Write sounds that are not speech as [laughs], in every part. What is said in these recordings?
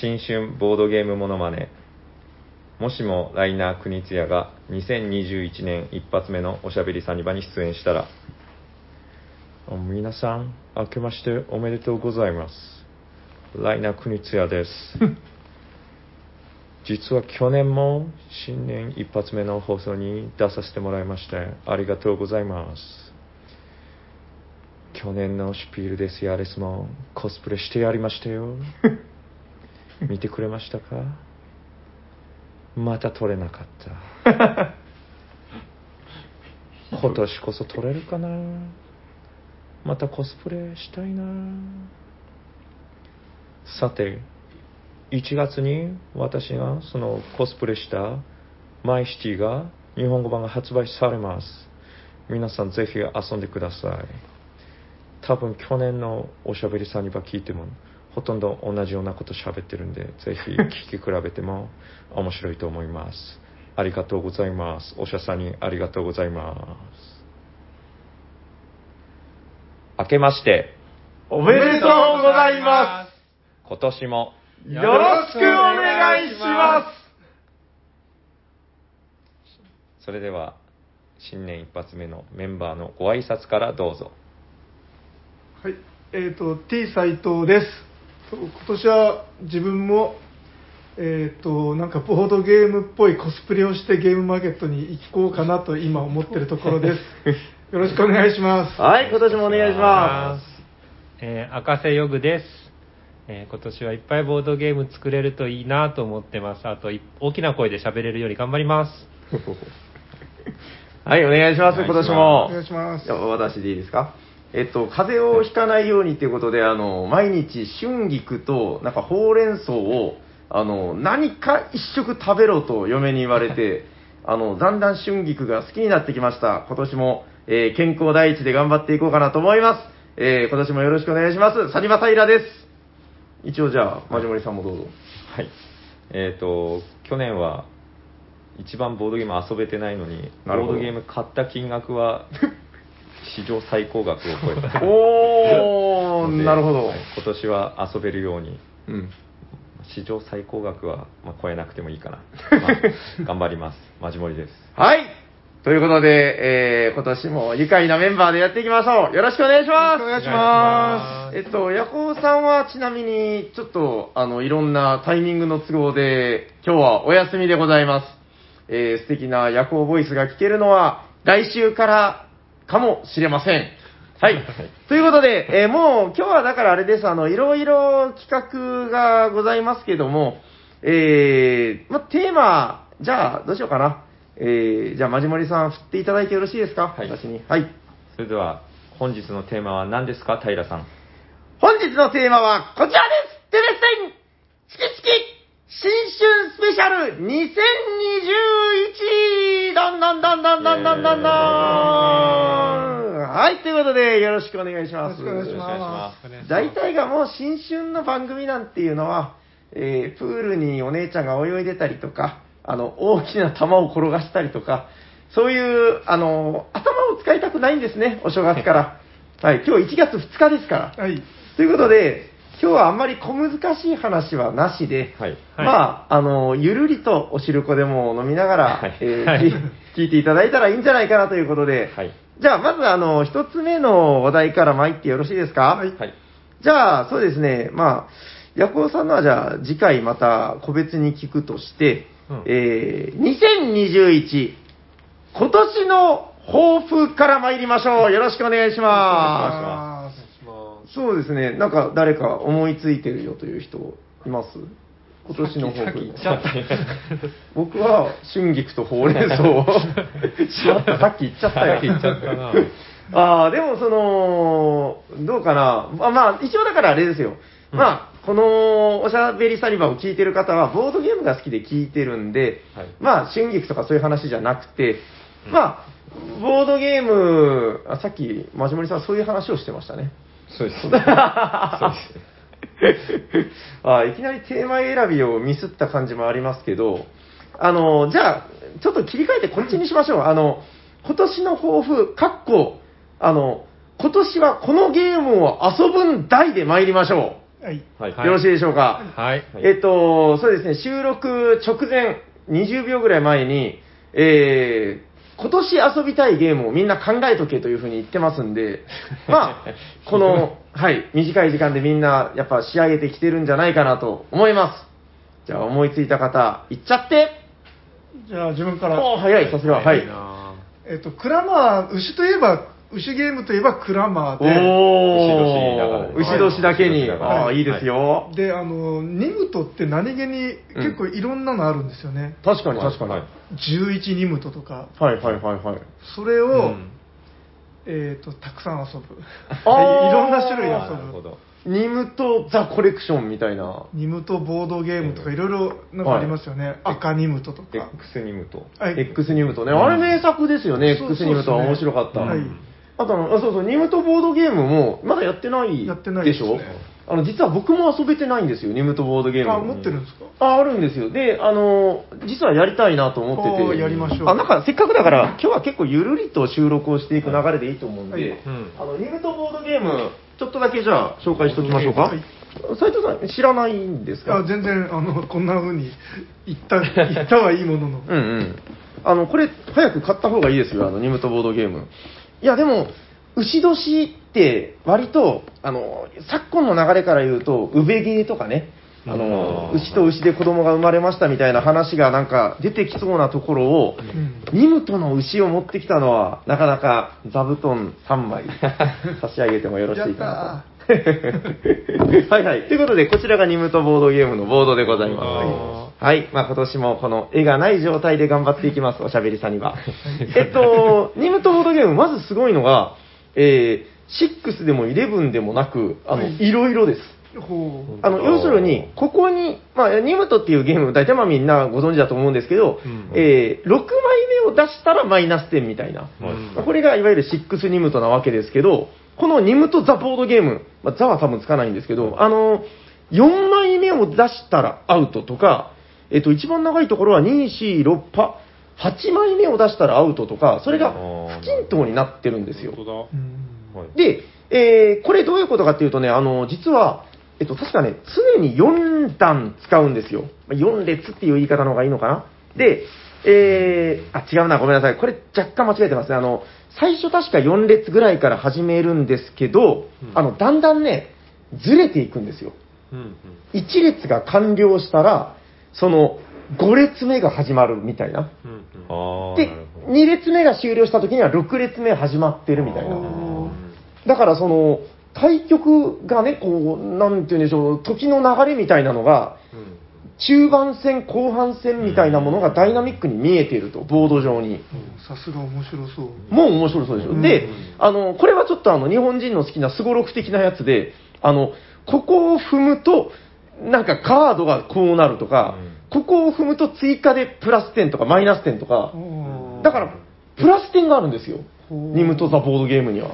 新春ボードゲームモノマネ。もしもライナー国津也が2021年一発目のおしゃべりサニバに出演したら、皆さん、明けましておめでとうございます。ライナー国津也です。実は去年も新年一発目の放送に出させてもらいまして、ありがとうございます。去年のシュピールデスヤレスもコスプレしてやりましたよ。[laughs] 見てくれましたか？また撮れなかった。[laughs] 今年こそ撮れるかな？またコスプレしたいな？さて、1月に私がそのコスプレしたマイシティが日本語版が発売されます。皆さんぜひ遊んでください。多分去年のおしゃべりサニバ聞いてもほとんど同じようなこと喋ってるんで、ぜひ聞き比べても面白いと思います。ありがとうございます。おしゃさんにありがとうございます。明けまして、おめでとうございま今年もす。よろしくお願いしまそれでは新年一発目のメンバーのご挨拶からどうぞはい、えっ、と T 斎藤です。そう今年は自分もえっ、となんかボードゲームっぽいコスプレをしてゲームマーケットに行こうかなと今思ってるところです。[laughs] よろしくお願いします。す。はい、今年もお願いしまえー赤瀬ヨグです、えー今年はいっぱいボードゲーム作れるといいなと思ってます。あと、い大きな声で喋れるように頑張ります。す。[laughs] はい、お願いします、今年も。お願いします私でいいですか？えっと、風邪をひかないようにということで、[laughs] あの、毎日春菊と、なんかほうれん草を、あの、何か一食食べろと嫁に言われて、[laughs] あの、だんだん春菊が好きになってきました。今年も、えー健康第一で頑張っていこうかなと思います。えー今年もよろしくお願いします。サニバタイラです。一応じゃあ、マジモリさんもどうぞ。はいえっ、と去年は一番ボードゲーム遊べてないのにボードゲーム買った金額は [laughs] 史上最高額を超えたおー、のでなるほど。はい今年は遊べるようにうん。史上最高額は、まあ、超えなくてもいいかな、[laughs] まあ頑張りますマジモリですはい。ということで、えー、今年も愉快なメンバーでやっていきましょう。よろしくお願いします。お願いしまえっと、ヤコウさんはちなみに、ちょっと、あの、いろんなタイミングの都合で、今日はお休みでございます。えー、素敵なヤコウボイスが聞けるのは、来週からかもしれません。はい。[laughs] ということで、えーもう今日はだからあれです、あの、いろいろ企画がございますけども、えー、ま、テーマ、じゃあ、どうしようかな。えー、じゃあ、まじもりさん振っていただいてよろしいですか？はい私に。はい。それでは本日のテーマは何ですか平さん？本日のテーマはこちらですテレステンチキチキ新春スペシャル2021どんどんどんどんどんどんどんどんはい、ということでよろしくお願いします。よろしくお願いします大体がもう新春の番組なんていうのは、えープールにお姉ちゃんが泳いでたりとか、あの、大きな球を転がしたりとか、そういう、あの、頭を使いたくないんですね、お正月から。はい、今日1月2日ですから。はい。ということで、今日はあんまり小難しい話はなしで、はい。はい。まあ、あの、ゆるりとおしるこでも飲みながら、はい。えーはい。き聞いていただいたらいいんじゃないかなということで、はい。じゃあ、まず、あの、一つ目の話題から参ってよろしいですか？はい。はい。じゃあ、そうですね、まあ、ヤコウさんのはじゃあ、次回また個別に聞くとして、うん。えー、2021、今年の抱負から参りましょう。よろしくお願いします。そうですね、なんか誰か思いついてるよという人います？今年の抱負。さっき言っちゃった。僕は春菊とほうれん草を。しまった、さっき言っちゃったよ。さっき言っちゃったなああ、でもその、どうかな。まあ、まあ、一応だからあれですよ。まあ、このおしゃべりサリバを聞いてる方は、ボードゲームが好きで聞いてるんで、はいまあ、春菊とかそういう話じゃなくて、まあ、ボードゲーム、あさっき、マジモリさんそういう話をしてましたね。そうです [laughs] そうですあいきなりテーマ選びをミスった感じもありますけど、あの、じゃあ、ちょっと切り替えてこっちにしましょう。あの、今年の抱負、かっこ、あの、今年はこのゲームを遊ぶん大で参りましょはい。はい。はいよろしいでしょうか？はい。はいえっと、そうですね、収録直前、20秒ぐらい前に、えー、今年遊びたいゲームをみんな考えとけというふうに言ってますんで、[laughs] まあ、この、[laughs] はい、短い時間でみんな、やっぱ仕上げてきてるんじゃないかなと思います。じゃあ、思いついた方、いっちゃって。じゃあ自分から。おー、早い、さすが、はい。なえっと、クラマー、牛といえば、牛ゲームといえばクラマーで、おー、牛牛年だけに、はいああ、いいですよ。で、あの、ニムトって何気に結構いろんなのあるんですよね。確かに、確かに。ははいい、11ニムトとか。はい、はい、はい。それを、うんえっと、たくさん遊ぶ。あーいろんな種類なる遊ぶ。ほど。ニムとザ・コレクションみたいな。ニムトボードゲームとかいろいろなんかありますよね。赤ニムトとか。X ニムと。はい X ニムとね、あれ名作ですよね、そう X ニムとは面白かった。はいあとあの、あそうそう、ニムとボードゲームも、まだやってないやってないでしすねあの、実は僕も遊べてないんですよ、ニムとボードゲーム。あ、持ってるんですか？あ、あるんですよ。で、あの、実はやりたいなと思っておーて。やりましょうあ、なんかせっかくだから、今日は結構ゆるりと収録をしていく流れでいいと思うんで、はいうんあの、ニムとボードゲーム、ちょっとだけじゃあ紹介しておきましょうか？はい斉藤さん、知らないんですか？あ全然、あの、こんな風に言った、言ったはいいものの。うんうん。あの、これ、早く買った方がいいですよ、あの、ニムトボードゲーム。いや、でも、牛年って、割と、あの、昨今の流れから言うと、産毛とかね、あの、牛と牛で子供が生まれましたみたいな話がなんか出てきそうなところを、うんニムトの牛を持ってきたのは、なかなか座布団3枚 [laughs] 差し上げてもよろしいかなと。[laughs] はいはい。ということで、こちらがニムトボードゲームのボードでございます。はい。まあ今年もこの絵がない状態で頑張っていきます、おしゃべりさんには。[laughs] えっと、ニムトボードゲーム、まずすごいのが、えー、6でも11でもなく、あの、はいいろいろです。ほう。あの、要するに、ここに、まあ、ニムトっていうゲーム、大体まあみんなご存知だと思うんですけど、うんえー、6枚目を出したらマイナス点みたいな。うんこれがいわゆる6ニムトなわけですけど、このニムトザボードゲーム、まあ、ザは多分つかないんですけど、あの、4枚目を出したらアウトとか、えっと、一番長いところは2、4、6パ、8枚目を出したらアウトとか、それが不均等になってるんですよ。で、えーこれどういうことかっていうとね、あの、実は、えっと、確かね、常に4段使うんですよ。まあ4列っていう言い方の方がいいのかな。で、えー、あ、違うな、ごめんなさい。これ若干間違えてますね。あの、最初確か4列ぐらいから始めるんですけど、うんあの、だんだんね、ずれていくんですよ。うんうん。1列が完了したら、その、5列目が始まるみたいな。うんうんでなるほ、ど。2列目が終了した時には6列目始まってるみたいな。だからその、対局がね、こう、なんて言うんでしょう、時の流れみたいなのが、うん中盤戦、後半戦みたいなものがダイナミックに見えていると、ボード上に。さすが面白そう。もう面白そうでしょ。うんで、あの、これはちょっとあの、日本人の好きなすごろく的なやつで、あの、ここを踏むと、なんかカードがこうなるとか、ここを踏むと追加でプラス点とかマイナス点とか、だから、プラス点があるんですよ。ニムとザボードゲームには。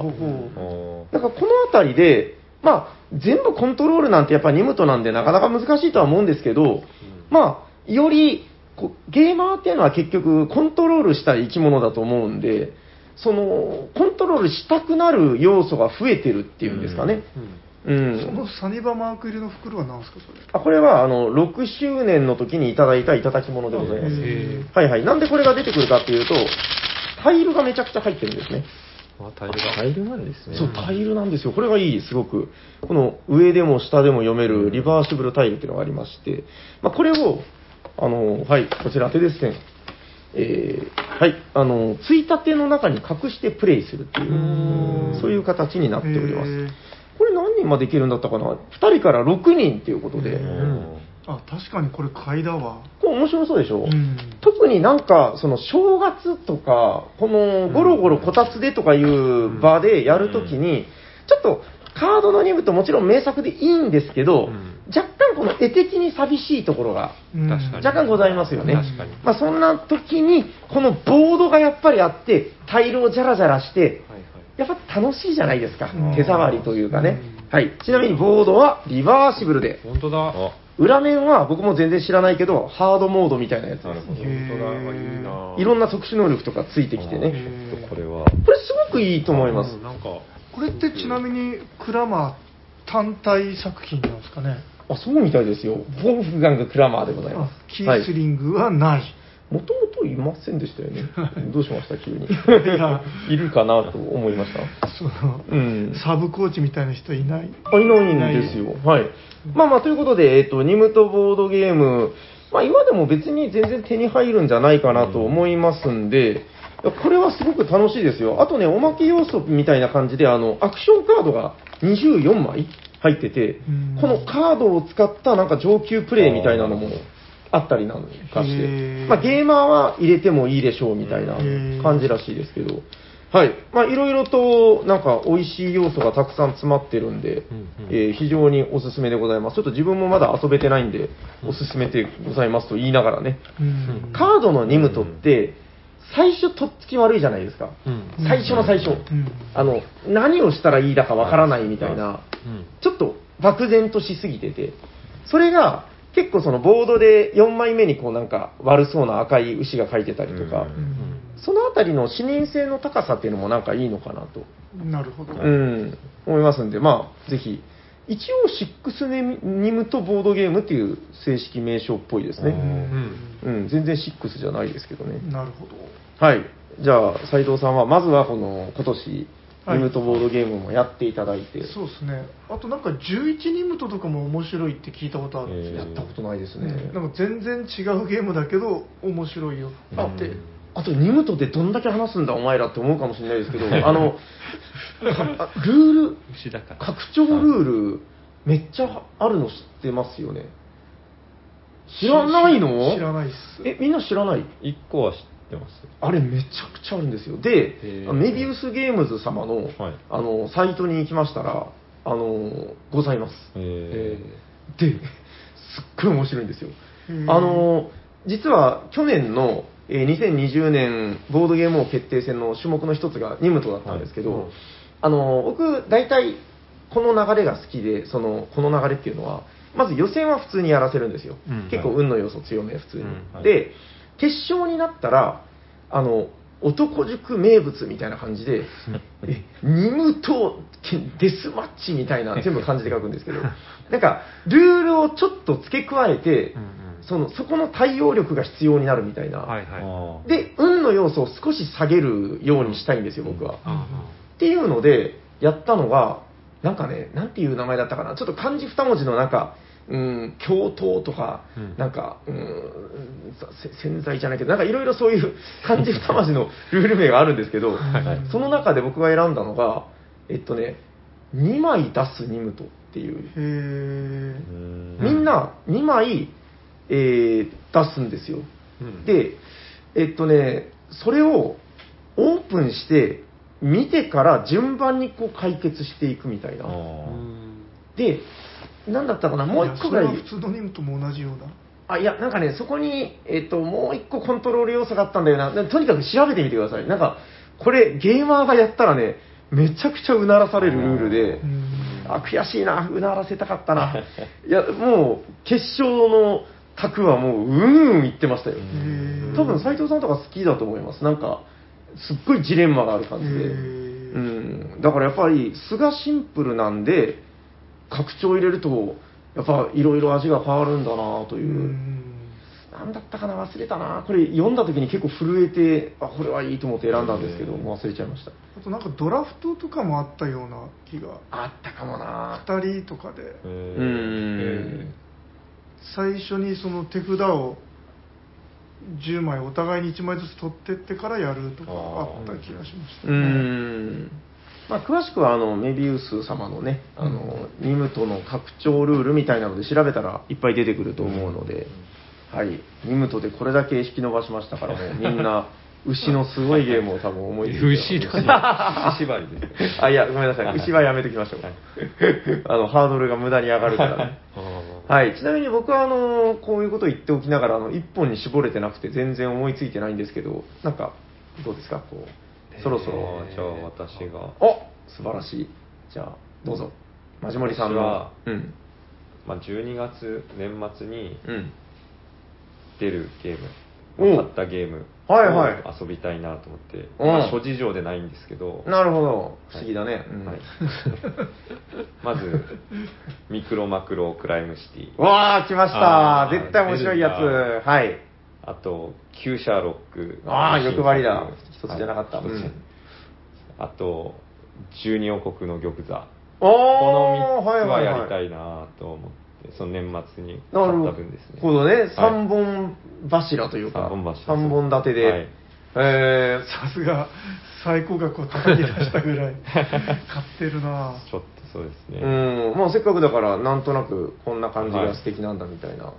だからこのあたりで、まあ、全部コントロールなんてやっぱニムトなんでなかなか難しいとは思うんですけど、まあ、よりこうゲーマーっていうのは結局コントロールしたい生き物だと思うんで、その、コントロールしたくなる要素が増えてるっていうんですかね。うん。そのサニバマーク入りの袋は何ですか、それ？あこれはあの6周年の時にいただいたいただき物でございます。へはいはい。なんでこれが出てくるかっていうと、タイルがめちゃくちゃ入ってるんですね。あ、タイルが。タイルなんですね。そう、タイルなんですよ。これがいい、すごく。この上でも下でも読めるリバーシブルタイルっていうのがありまして、まあ、これを、あの、はい、こちら手ですね。えーはい、あの、ついたての中に隠してプレイするっていう、そういう形になっております。これ何人までいけるんだったかな ?2 人から6人っていうことで、あ、確かにこれ買いだわ。れ面白そうでしょ、うん。特になんか、その正月とか、このゴロゴロこたつでとかいう場でやるときに、ちょっとカードの2部ともちろん名作でいいんですけど、うん若干この絵的に寂しいところがうん確かに若干ございますよね。確かにまあそんな時に、このボードがやっぱりあって、タイルをジャラジャラして、はいはい。やっぱ楽しいじゃないですかうん。手触りというかねうん。はい。ちなみにボードはリバーシブルで、本当だ。あ、裏面は僕も全然知らないけど、ハードモードみたいなやつです。なるほど。本当だ。あいいな。いろんな特殊能力とかついてきてあね。これは、これすごくいいと思いますうん。なんか、これってちなみにクラマ単体作品なんですかね。あ、そうみたいですよ。ボルフガング・クラマーでございまあす。キースリングはない。もともといませんでしたよね。[laughs] どうしました、急に。いるかなと思いました？その、うん。サブコーチみたいな人いない？あいないんですよ。はい。まあまあ、ということで、えっ、と、ニムとボードゲーム、まあ今でも別に全然手に入るんじゃないかなと思いますんで、いやこれはすごく楽しいですよ。あとね、おまけ要素みたいな感じで、あの、アクションカードが24枚入っててうん、このカードを使ったなんか上級プレイみたいなのもあったりなんかしへて、ー。まあゲーマーは入れてもいいでしょうみたいな感じらしいですけど、はい。まあいろいろとなんか美味しい要素がたくさん詰まってるんで、うんうん。えー非常におすすめでございます。ちょっと自分もまだ遊べてないんで、おすすめでございますと言いながらね、うん。カードのニムトって、最初とっつき悪いじゃないですか。うん。最初の最初。うん。あの、何をしたらいいだかわからないみたいな、うん。ちょっと漠然としすぎてて、それが結構そのボードで4枚目にこうなんか悪そうな赤い牛が書いてたりとか、うんそのあたりの視認性の高さっていうのもなんかいいのかなと、うんなるほど。うん、思いますんで、まあ、ぜひ、一応6ネニムとボードゲームっていう正式名称っぽいですね。うんうん、全然6じゃないですけどね。なるほど。はい。じゃあ、斉藤さんは、まずはこの、今年、はいニムとボードゲームもやっていただいて、そうですね。あとなんか11ニムトとかも面白いって聞いたことあるんですよ。やったことないですね。なんか全然違うゲームだけど面白いよあって。あと、ニムトでどんだけ話すんだ、お前らって思うかもしれないですけど、[laughs] あの、かルール、牛だから。拡張ルール、めっちゃあるの知ってますよね。知らないの？知らないっす。え、みんな知らない？一個は知ってます。あれめちゃくちゃあるんですよ。でメビウスゲームズ様の、はいあの、サイトに行きましたら、あの、ございます。えで、すっごい面白いんですよ。あの、実は去年の、えー2020年ボードゲーム王決定戦の種目の一つがニムトだったんですけど、はいうんあの、僕、大体、この流れが好きで、その、この流れっていうのは、まず予選は普通にやらせるんですよ。うん結構運の要素強め、普通に。うんはいで、決勝になったら、あの、男塾名物みたいな感じで、[laughs] え、ニムとデスマッチみたいな [laughs] 全部漢字で書くんですけど、なんか、ルールをちょっと付け加えてうん、うんその、そこの対応力が必要になるみたいな。はいーはあーで、運の要素を少し下げるようにしたいんですよ、僕は。い。あっていうので、やったのが、なんかね、なんていう名前だったかな、ちょっと漢字二文字のなんか、うん、共闘とか、うん。なんか、うん、せ洗剤じゃないけど、なんかいろいろそういう漢字二文字の [laughs] ルール名があるんですけど、はい。その中で僕が選んだのが、えっとね、2枚出すニムトっていう、みんな2枚、えー出すんですよ。うん。で、えっとね、それをオープンして、見てから順番にこう解決していくみたいな。で、なんだったかな、もう一個ぐらいやそれは普通のニムトも同じような。あ、いや、なんかね、そこに、えっと、もう一個コントロール要素があったんだよな。でとにかく調べてみてください。なんか、これ、ゲーマーがやったらね、めちゃくちゃうならされるルールでう、んあ、悔しいな、うならせたかったな。いや、もう、決勝の卓はもう、うんうん言ってましたよ。多分、斉藤さんとか好きだと思います。なんか、すっごいジレンマがある感じで。へうーん。だからやっぱり、素がシンプルなんで、拡張入れると、やっぱいろいろ味が変わるんだなとういう。んなんだったかな忘れたなこれ読んだ時に結構震えて、あ、これはいいと思って選んだんですけど、もう忘れちゃいました。あとなんかドラフトとかもあったような気が。あったかもな2人とかで、えうーん。最初にその手札を10枚お互いに1枚ずつ取ってってからやるとかあった気がしましたうーん。まあ、詳しくは、あの、メビウス様のね、あの、ニムトの拡張ルールみたいなので調べたらいっぱい出てくると思うので、はい。ニムトでこれだけ引き伸ばしましたから、もうみんな、[laughs] 牛のすごいゲームを多分思いついてる牛だ牛縛りです。あ、いや、ごめんなさい。牛はやめときましょう。あの、ハードルが無駄に上がるからね。あはい。ちなみに僕は、あの、こういうことを言っておきながら、あの、一本に絞れてなくて全然思いついてないんですけど、なんか、どうですか？こう、そろそろ。じゃあ私が。お素晴らしい。じゃあ、どうぞ。マジモリさんは。うん。まあ、12月、年末にうん。出るゲーム、おう買ったゲームはいはい遊びたいなと思って、うんまあ諸事情でないんですけど、なるほど。不思議だね。うんはい [laughs] まず、ミクロマクロクライムシティ、わー、来ました。あー絶対面白いや出るんつ。はい。あと、旧シャーロック、ああ、欲張りだ。一一つじゃなかった。はいうんあと、十二王国の玉座。おこー、の3つはやりたい。いなと思って、その年末になる買った分ですね。ほどね。はい三本柱というか、三本柱三本立てで。はいえさすが最高額を叩き出したぐらい [laughs] 買ってるなちょっとそうですね。ー、うん、まあせっかくだから、なんとなくこんな感じはいが素敵なんだみたいな。え、ま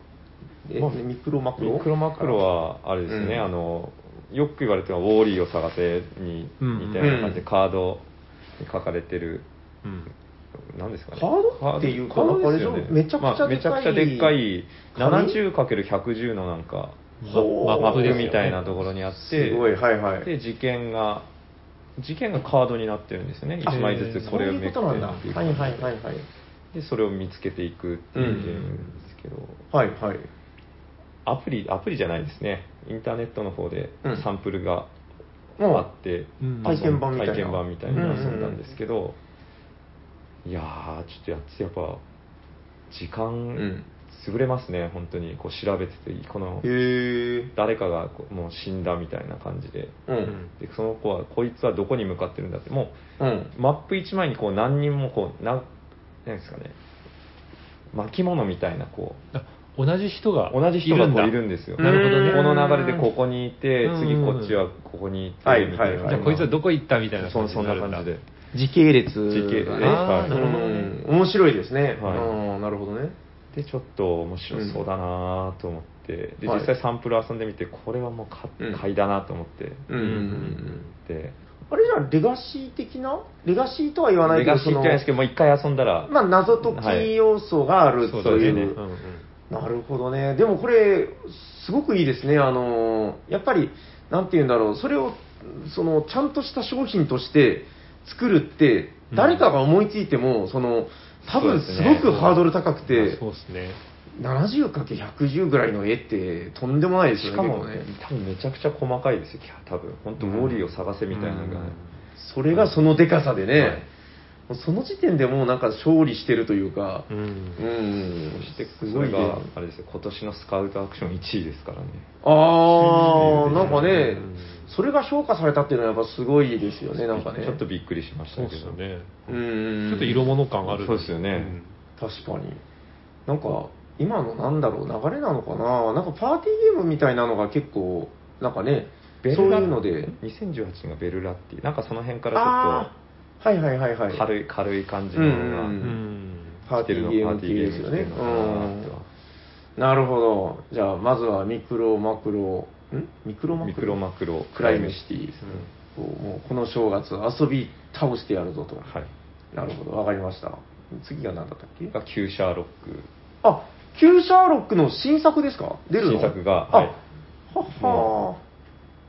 あミクロマクロ？ミクロマクロは、あれですね、うん。あの、よく言われてるのは、ウォーリーを探せに似たような感じで、うん。カードに書かれてる、うん。なんですかね。カード？っていうかあれでしょめちゃくちゃまあめちゃくちゃでっかい、紙 70×110 のなんか、マップみたいなところにあって、すごい、はいはい。で、事件が、事件がカードになってるんですよね。あ1枚ずつこれをめくってはいはいはいはい。で、それを見つけていくっていうゲームですけど、はいはい。アプリ、アプリじゃないですね。インターネットの方でうんサンプルがあって、うん体験版みたいな体験版みたいに遊んだんですけど、いやー、ちょっとやってやっぱ、時う間ん、潰れますね、本当に。こう調べてて、この、へえ。誰かがこうもう死んだみたいな感じで。うん。で、その子は、こいつはどこに向かってるんだって、もうん。う、マップ1枚にこう何人もこう、なん、なんですかね、巻物みたいな、こう、あ同じ人が同じ人がこだ。ういるんですよ。なるほどね。この流れでここにいてう、ん。次こっちはここにいて、はいみたいな。はいはい。じゃあこいつはどこ行ったみたいな感じになるんだ。な感じで。時系列。時系列。だね。面白いですね。はい。うんなるほどね。で、ちょっと面白そうだなと思って、で、はい。実際サンプル遊んでみて、これはもう買いだなと思って、うん。うんうんうん。で、あれじゃあ、レガシー的な？レガシーとは言わないレけど、ガシーって言わないですけど、もう一回遊んだら、まあ、謎解き要素があるとそうですね。いう。うんうんなるほどね。でもこれ、すごくいいですね。あの、やっぱり、なんて言うんだろう、それを、その、ちゃんとした商品として作るって、うん誰かが思いついても、その、多分すごくハードル高くて、まあそうですね 70×110 ぐらいの絵ってとんでもないですよね。しかも、ね。多分めちゃくちゃ細かいですよ、多分。本当ウォーリーを探せみたいなのがね。それがそのデカさでね、はいその時点でもうなんか勝利してるというか、うんうん、そして、すごが、あれですよ、今年のスカウトアクション1位ですからね。ああ、うんなんかねうん、それが評価されたっていうのはやっぱすごいですよね、なんかね。ちょっとびっくりしましたけど。ですよねうん。ちょっと色物感あるそうですよね確かに。なんか、今のなんだろう、流れなのかななんかパーティーゲームみたいなのが結構、なんかね、そういうので。2018年がベルラッティ。なんかその辺かあらあ、はいはいはいはい。軽い、軽い感じのが、うんパーティーゲーム系ですよね。うん。なるほど。じゃあ、まずはミクロ、マクロ、ん？ミクロマクロ？ミクロマクロクライムシティ。こうもうこの正月遊び倒してやるぞと。はい。なるほど、わかりました。次が何だったっけ？が旧シャーロック。あ、旧シャーロックの新作ですか？出るの？新作があ、はいはっは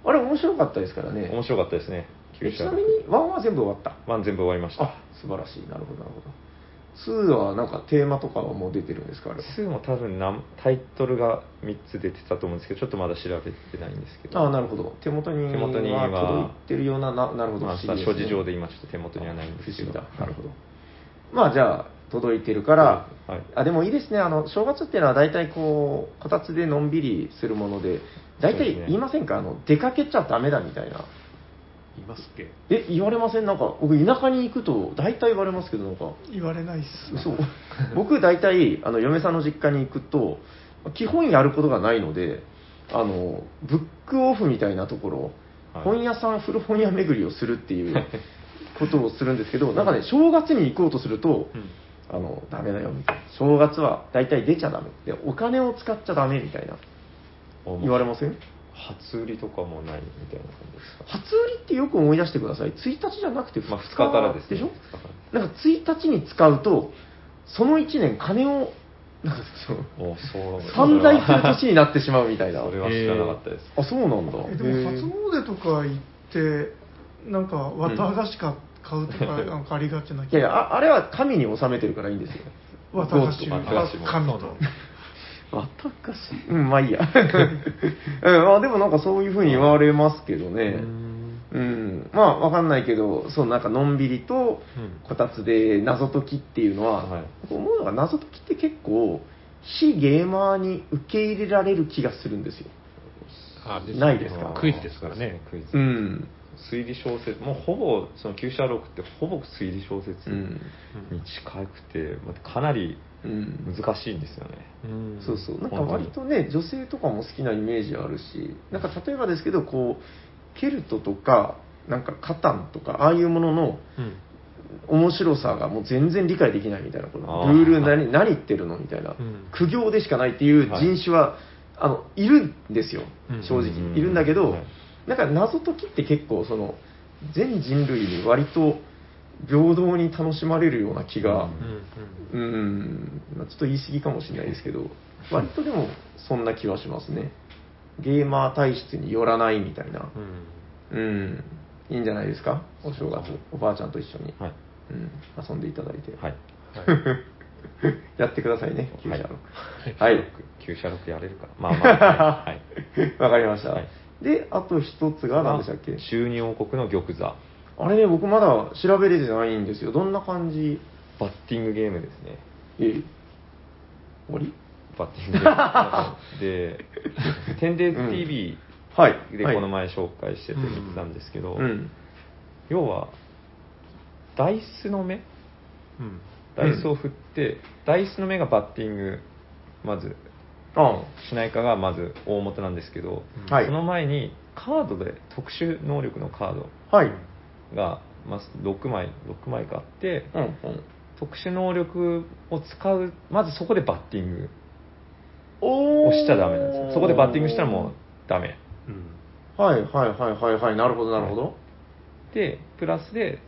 あれ面白かったですからね。面白かったですね。ちな。みにワンは全部終わった？ワン全部終わりました。あ、素晴らしい。なるほど、なるほど。2はなんかテーマとかはもう出てるんですか？あれは2も多分なんタイトルが3つ出てたと思うんですけど、ちょっとまだ調べてないんですけど。あなるほど。手元に手元にはは届いてるような、ななるほど。まあ、不思議ですね諸事情で今ちょっと手元にはないんですけど。不思議だ。なるほど。まあじゃあ、届いてるから、はいあでもいいですね、あの正月っていうのは大体こう、こたつでのんびりするもので、大体そうですね言いませんか、あの出かけちゃダメだみたいな。いますっけ？え、言われません？なんか、僕、田舎に行くと大体言われますけど、なんか、言われないっす。嘘。僕、大体、あの嫁さんの実家に行くと、基本やることがないので、あのブックオフみたいなところ、はい。本屋さん、古本屋巡りをするっていうことをするんですけど、なんかね、正月に行こうとすると、あのダメだよみたいな、正月は大体出ちゃダメ。で、お金を使っちゃダメみたいな、言われません？初売りとかもないみたいな感じですか？初売りってよく思い出してください、1日じゃなくて2日,、まあ、2日からですね。でしょ？2日からなんか1日に使うと、その1年、金を、なんかそのおそう散財する年になってしまうみたいな。それは知らなかったです。あ、そうなんだ。えでも初詣とか行って、なんか綿菓子か買うとか、なんかありがちな気いやいやあ、あれは神に納めてるからいいんですよ。綿菓子か綿菓子も神と。綿菓子うん、まあいいや。[laughs] うん、まあでもなんかそういうふうに言われますけどね。うん、まあわかんないけど、そうなんかのんびりとこたつで謎解きっていうのは、はい思うのが謎解きって結構非ゲーマーに受け入れられる気がするんですよ。あですないですか？クイズですからね。クイズ。うん。推理小説、もうほぼ、その旧シャーロックってほぼ推理小説うん。に近くて、まあかなりうん。難しいんですよね。うんそうそう。なんか割とね、女性とかも好きなイメージあるし、なんか例えばですけど、こう、ケルトとか、なんかカタンとか、ああいうもののうん。面白さがもう全然理解できないみたいな、このあールール何何言ってるのみたいな、うん苦行でしかないっていう人種は、あのいるんですようん、正直。うんいるんだけどはい、なんか謎解きって結構、その、全人類に割と平等に楽しまれるような気が、うん。うん。うん、まあちょっと言い過ぎかもしれないですけど、割とでもそんな気はしますね。ゲーマー体質によらないみたいな。うん。うん、いいんじゃないですか、お正月、おばあちゃんと一緒に、はい。うん、遊んでいただいて。はい。やってくださいね、旧はい車ロック。はい。旧シャーロックやれるかな。まあまあ、はい。はい [laughs] わかりました。はいで、あと一つが何でしたっけ？中二王国の玉座。あれね、僕まだ調べれてないんですよ。どんな感じ？バッティングゲームですね。え？終わり？[laughs] バッティングゲーム。で、テンデイズ TV はい。ではいこの前紹介してて見てたんですけど、うん。要は、ダイスの目？うん。ダイスを振って、ダイスの目がバッティング、まず、あしないかがまず大元なんですけど、あはい。その前にカードで特殊能力のカードはい。が、まあ、6枚6枚かあってうんうん。特殊能力を使うまずそこでバッティングおをしちゃダメなんですよそこでバッティングしたらもうダメうん。はいはいはいはいはい。なるほどなるほど。でプラスで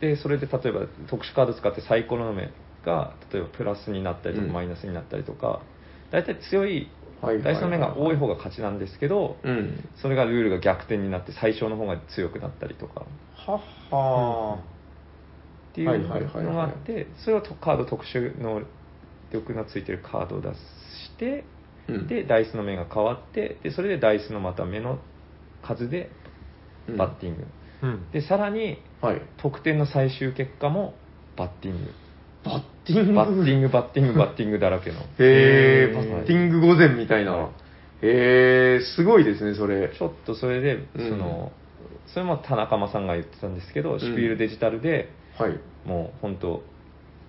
でそれで例えば特殊カード使ってサイコロの目が例えばプラスになったりとかうんマイナスになったりとか、大体強いはいはいはいはいダイスの目が多い方が勝ちなんですけど、うん。それがルールが逆転になって最小の方が強くなったりとかはっはっていうはいはいはいはいのがあって、それをとカード特殊能力がついてるカードを出して、うんで、ダイスの目が変わって、で、それでダイスのまた目の数でうんバッティング。うん。で、さらに、はい。得点の最終結果もバッティング。バッティングバッティング、バッティング、バッティングだらけの。へえ、バッティング御前みたいな。はいへえ、すごいですね、それ。ちょっとそれで、うんその、それも田中間さんが言ってたんですけど、シュピールデジタルで、はい。もう本当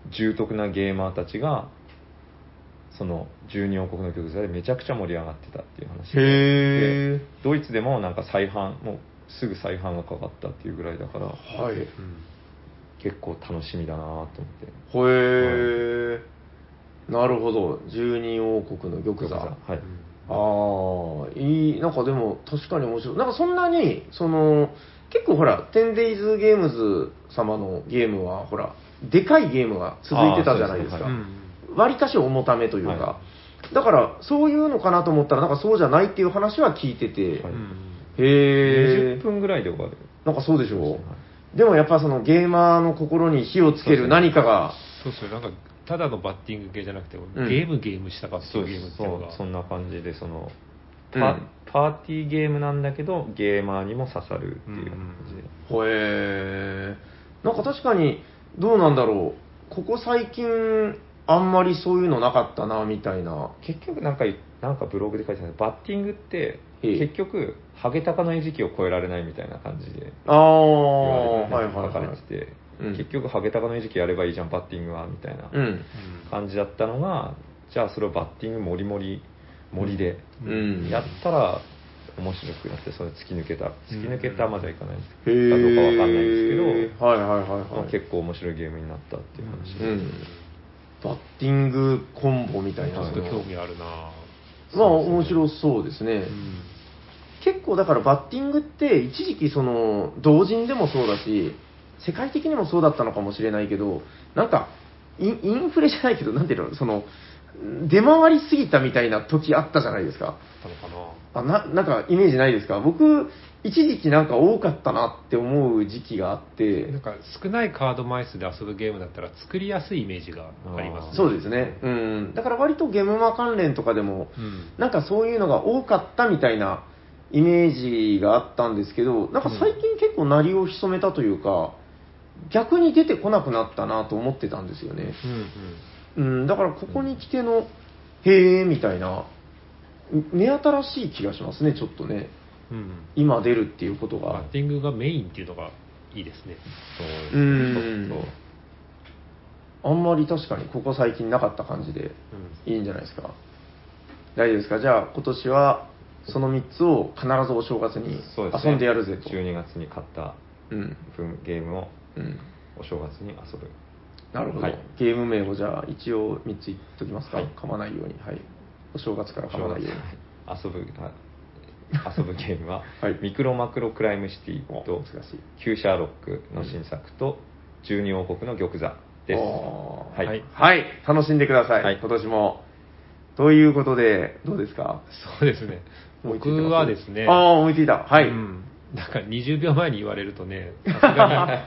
重篤なゲーマーたちがその12王国の玉座でめちゃくちゃ盛り上がってたっていう話へでドイツでもなんか再販もうすぐ再販がかかったっていうぐらいだからえ。はい。うん。結構楽しみだなと思ってほえー。なるほど。十二王国の玉座。はい、ああ、いい、なんかでも確かに面白い。なんかそんなに、その、結構ほら、10days ゲームズ様のゲームは、ほら、でかいゲームが続いてたじゃないですか。あーそううん割かし重ためというか、はだから、そういうのかなと思ったら、なんかそうじゃないっていう話は聞いてて、はいうん。へえ20、分ぐらいで終わるなんかそうでしょう。はいでもやっぱそのゲーマーの心に火をつける何かが、そうそう、なんか、ただのバッティング系じゃなくて、ん。ゲームゲームしたかってそいううゲームっていうのが。そうそんな感じでそのパ,、うん。パーティーゲームなんだけどゲーマーにも刺さるっていう感じ。で、ほえー、なんか確かに、どうなんだろう。ここ最近、あんまりそういうのなかったな、みたいな。結局なんかなんかブログで書いてたんですけどバッティングってええ結局ハゲタカの餌食を超えられないみたいな感じでああ、言わはいれて、書かれはいはい。てて、うん結局ハゲタカの餌食やればいいじゃんバッティングはみたいなうん。感じだったのがじゃあそれをバッティングもりもり森でうん。やったら面白くなってそれ突き抜けた突き抜けたまではいかないんですへけど、かどうかわかんないんですけど、はいはいはいまあはい。結構面白いゲームになったっていう話で、うん。バッティングコンボみたいな。ちょっと興味あるなまあ面白そうですね。うん。結構だからバッティングって一時期その同人でもそうだし世界的にもそうだったのかもしれないけどなんかインインフレじゃないけどなんていうのその出回りすぎたみたいな時あったじゃないですかあったのかなあな、なんかイメージないですか？僕、一時期なんか多かったなって思う時期があってなん、か少ないカード枚数で遊ぶゲームだったら作りやすいイメージがあります、そうですね。うん。だから割とゲームマ関連とかでも、うんなんかそういうのが多かったみたいなイメージがあったんですけど、なんか最近結構鳴りを潜めたというか、逆に出てこなくなったなと思ってたんですよね。うんうんうん、だからここに来ての、へえみたいな、目新しい気がしますね、ちょっとね。うんうん今出るっていうことがバッ。ティングがメインっていうのがいいですね。そううんあんまり確かにここ最近なかった感じでうんいいんじゃないですか。大丈夫ですか？じゃあ今年はその3つを必ずお正月に遊んでやるぜと。12月に買ったうん。分ゲームをうん。お正月に遊ぶ。なるほど、はいゲーム名をじゃあ一応3つ言っときますか、はい噛まないように。はい。お正月からお噛まない正月ように。遊ぶあ遊ぶゲームは、[laughs] はいミクロマクロクライムシティおと。旧シャーロックの新作と、十二王国の玉座です。はい。はいはい、楽しんでください、はい今年も。ということで、どうですか？そうですね。僕はですね、ああ、思いついた。はい。うんなんか20秒前に言われるとね、さすが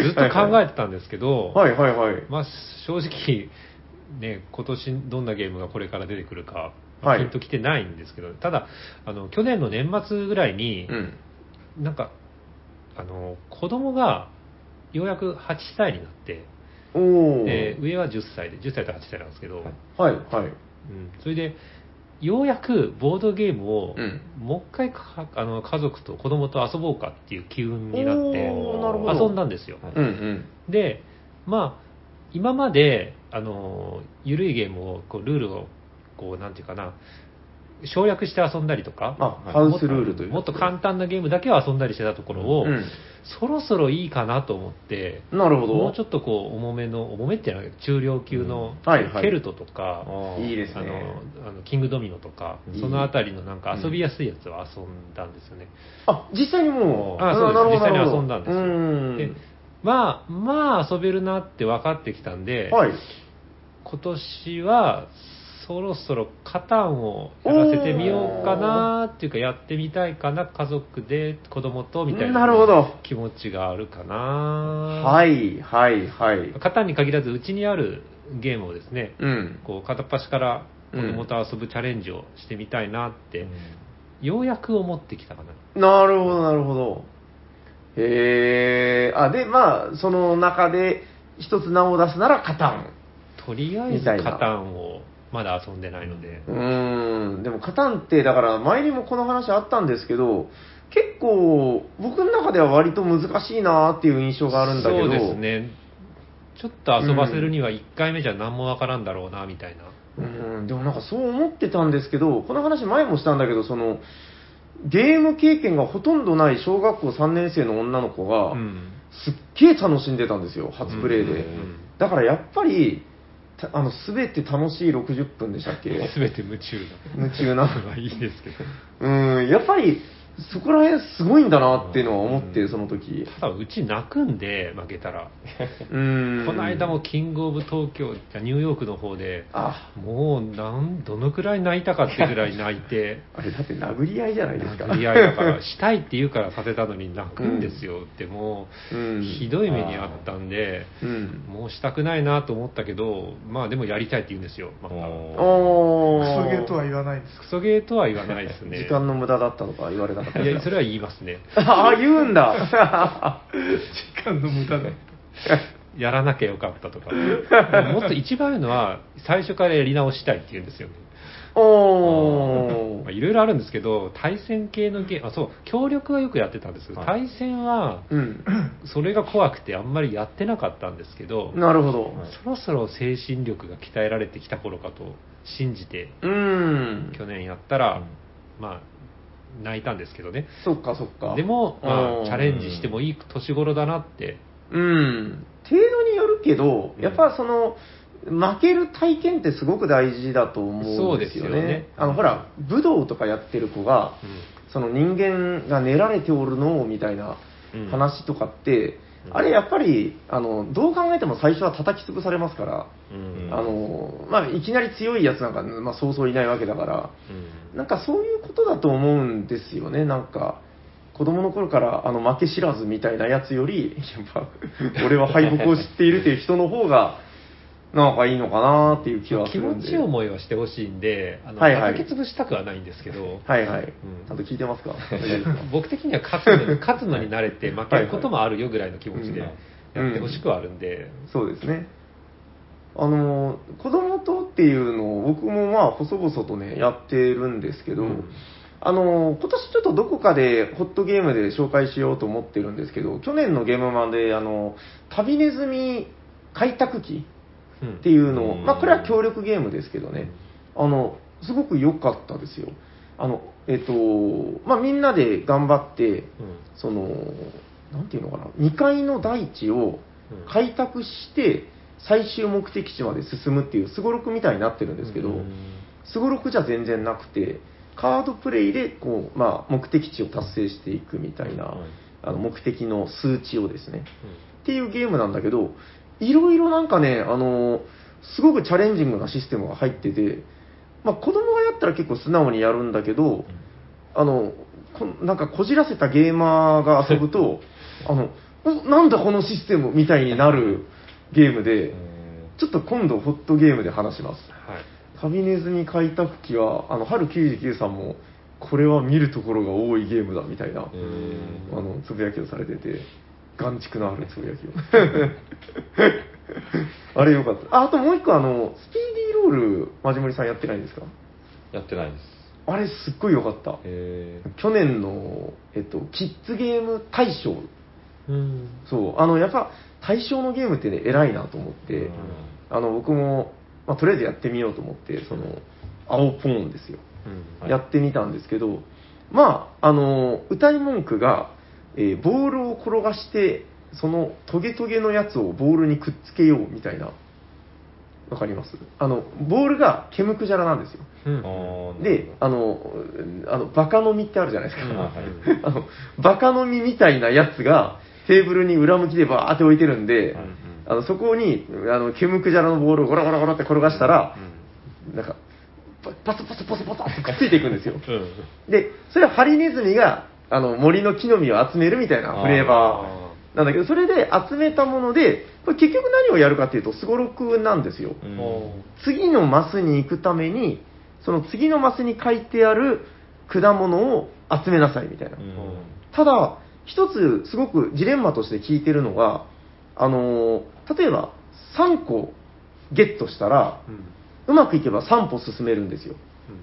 に [laughs] ずっと考えてたんですけど、はいはいはい。まあ正直、ね、今年どんなゲームがこれから出てくるか、はいピンときてないんですけど、ただ、あの去年の年末ぐらいに、うん。なんか、あの子供がようやく8歳になって、おお。で上は10歳で、10歳と8歳なんですけど、はいはいはい。うん、それで、ようやくボードゲームを、うんもう一回かあの家族と子供と遊ぼうかっていう機運になっておーなるほど遊んだんですよ。はいうんうん。で、まあ、今まで、あの、緩いゲームを、こう、ルールを、こう、なんていうかな、省略して遊んだりとか、あ、はいハウスルールという。もっと簡単なゲームだけを遊んだりしてたところを、うん。そろそろいいかなと思って、なるほど。もうちょっとこう、重めの、重めっていうのは中量級の、うん。はいはい。ケルトとか、いいですね。あのあのキングドミノとかそのあたりのなんか遊びやすいやつを遊んだんですよね。あ、実際にもう、あそうです。実際に遊んだんですよ。うん。でまあ、まあ遊べるなって分かってきたんで、はい。今年はそろそろカタンをやらせてみようかなっていうかやってみたいかな家族で子供とみたいななるほど気持ちがあるかなはいはいはい。カタンに限らずうちにあるゲームをですねうん。こう片っ端から子供と遊ぶチャレンジをしてみたいなって、ようやく思ってきたかななるほどなるほど。へえ。あ、で、まあ、その中で一つ名を出すならカタン。とりあえずカタンをまだ遊んでないので、うーん、でもカタンって、だから前にもこの話あったんですけど、結構、僕の中では割と難しいなっていう印象があるんだけど、そうですね。ちょっと遊ばせるには1回目じゃ何もわからんだろうなみたいな、うん、でもなんかそう思ってたんですけど、この話前もしたんだけど、その、ゲーム経験がほとんどない小学校3年生の女の子が、うん。すっげえ楽しんでたんですよ、初プレイで。うん。だからやっぱり、たあの、すべて楽しい60分でしたっけ？[laughs] 全て夢中夢中な。[laughs] まあいいですけど。うん、やっぱり、そこら辺すごいんだなっていうのは思って、うんその時。ただうち泣くんで負けたら、[laughs] うん。この間もキングオブ東京じゃニューヨークの方であ、もうなんどのくらい泣いたかってぐらい泣いて [laughs] あれだって殴り合いじゃないですか。殴り合いだからしたいって言うからさせたのに泣くんですよってもう。うんひどい目にあったんでうん。もうしたくないなと思ったけどまあでもやりたいって言うんですよまたおー。クソゲーとは言わないんですクソゲーとは言わないですね時間の無駄だったとか言われたいやそれは言いますねああ、言うんだ。[laughs] 時間の無駄だやらなきゃよかったとか [laughs] もっと一番いいのは最初からやり直したいって言うんですよねおいろいろあるんですけど対戦系のゲームあそう協力はよくやってたんですけどはい対戦はうん。それが怖くてあんまりやってなかったんですけどなるほど。そろそろ精神力が鍛えられてきた頃かと信じてうん。去年やったら、まあ泣いたんですけどねそっかそっか。でも、まうんあ、チャレンジしてもいい年頃だなってうん。程度によるけど、やっぱその、負ける体験ってすごく大事だと思うんですよね。そうですよねあの、ほら、武道とかやってる子が、その人間が練られておるのをみたいなうん話とかって、あれやっぱり、あの、どう考えても最初は叩き潰されますから、うん。あの、まあ、いきなり強いやつなんか、まあ、そうそういないわけだから、なんかそういうことだと思うんですよね、なんか。子供の頃からあの負け知らずみたいなやつより、やっぱ、[laughs] 俺は敗北を知っているという人の方が、なんかいいのかなっていう気はす気るんで。持ちいい思いはしてほしいんで、あの、はいはい。叩き潰したくはないんですけど、はいはい。ん。ちゃんと聞いてますか？[laughs] 僕的には勝つのに、[laughs] 勝つのに慣れて負けることもあるよぐらいの気持ちでうん。やってほしくはあるんで、そうですね。あの、子供とっていうのを僕もまあ、細々とね、やってるんですけど、うん。あの、今年ちょっとどこかでホットゲームで紹介しようと思ってるんですけど、去年のゲームマンで、あの、旅ネズミ開拓機うんっていうのを、うん。まあ、これは協力ゲームですけどね、あの、すごく良かったですよ。あの、えっと、まあ、みんなで頑張って、うん。その、なんていうのかな、2階の大地をうん。開拓して、最終目的地まで進むっていう、すごろくみたいになってるんですけど、すごろくじゃ全然なくて、カードプレイでこう、まあ、目的地を達成していくみたいな、あの目的の数値をですね、っていうゲームなんだけど、いろいろなんかね、あのすごくチャレンジングなシステムが入ってて、まあ、子供がやったら結構素直にやるんだけど、あの、こなんかこじらせたゲーマーが遊ぶと、[laughs] あの、おなんだこのシステムみたいになるゲームで、ちょっと今度ホットゲームで話します。はい。旅ネズミ開拓機は、あの、春99さんも、これは見るところが多いゲームだみたいな、あの、つぶやきをされてて、眼蓄のあるつぶやきを。[laughs] あれよかった。あ、あともう一個あの、スピーディーロール、マジモリさんやってないんですか？やってないです。あれすっごい良かった。へ去年の、えっと、キッズゲーム大賞。うんそう、あの、やっぱ、大賞のゲームってね、偉いなと思って、あの、僕も、まあ、とりあえずやってみようと思って、その、青ポーンですよ。うんやってみたんですけど、まあ、あの、歌い文句が、えーボールを転がして、そのトゲトゲのやつをボールにくっつけようみたいな。わかります？あの、ボールがケムクジャラなんですよ。うんで、あの、あの、バカ飲みってあるじゃないですか。うんはい [laughs] あの、バカ飲みみたいなやつが、テーブルに裏向きでバーって置いてるんで、あのそこに、あの、ケムクジャラのボールをゴロゴロゴロって転がしたら、なんか、パパツパツパツパツってくっついていくんですよ。うんで、それはハリネズミが、あの、森の木の実を集めるみたいなフレーバーなんだけど、それで集めたもので、これ結局何をやるかっていうと、スゴロクなんですよ。次のマスに行くために、その次のマスに書いてある果物を集めなさいみたいな。うんただ、一つすごくジレンマとして聞いてるのが、あのー例えば3個ゲットしたら、うんうまくいけば3歩進めるんですよ。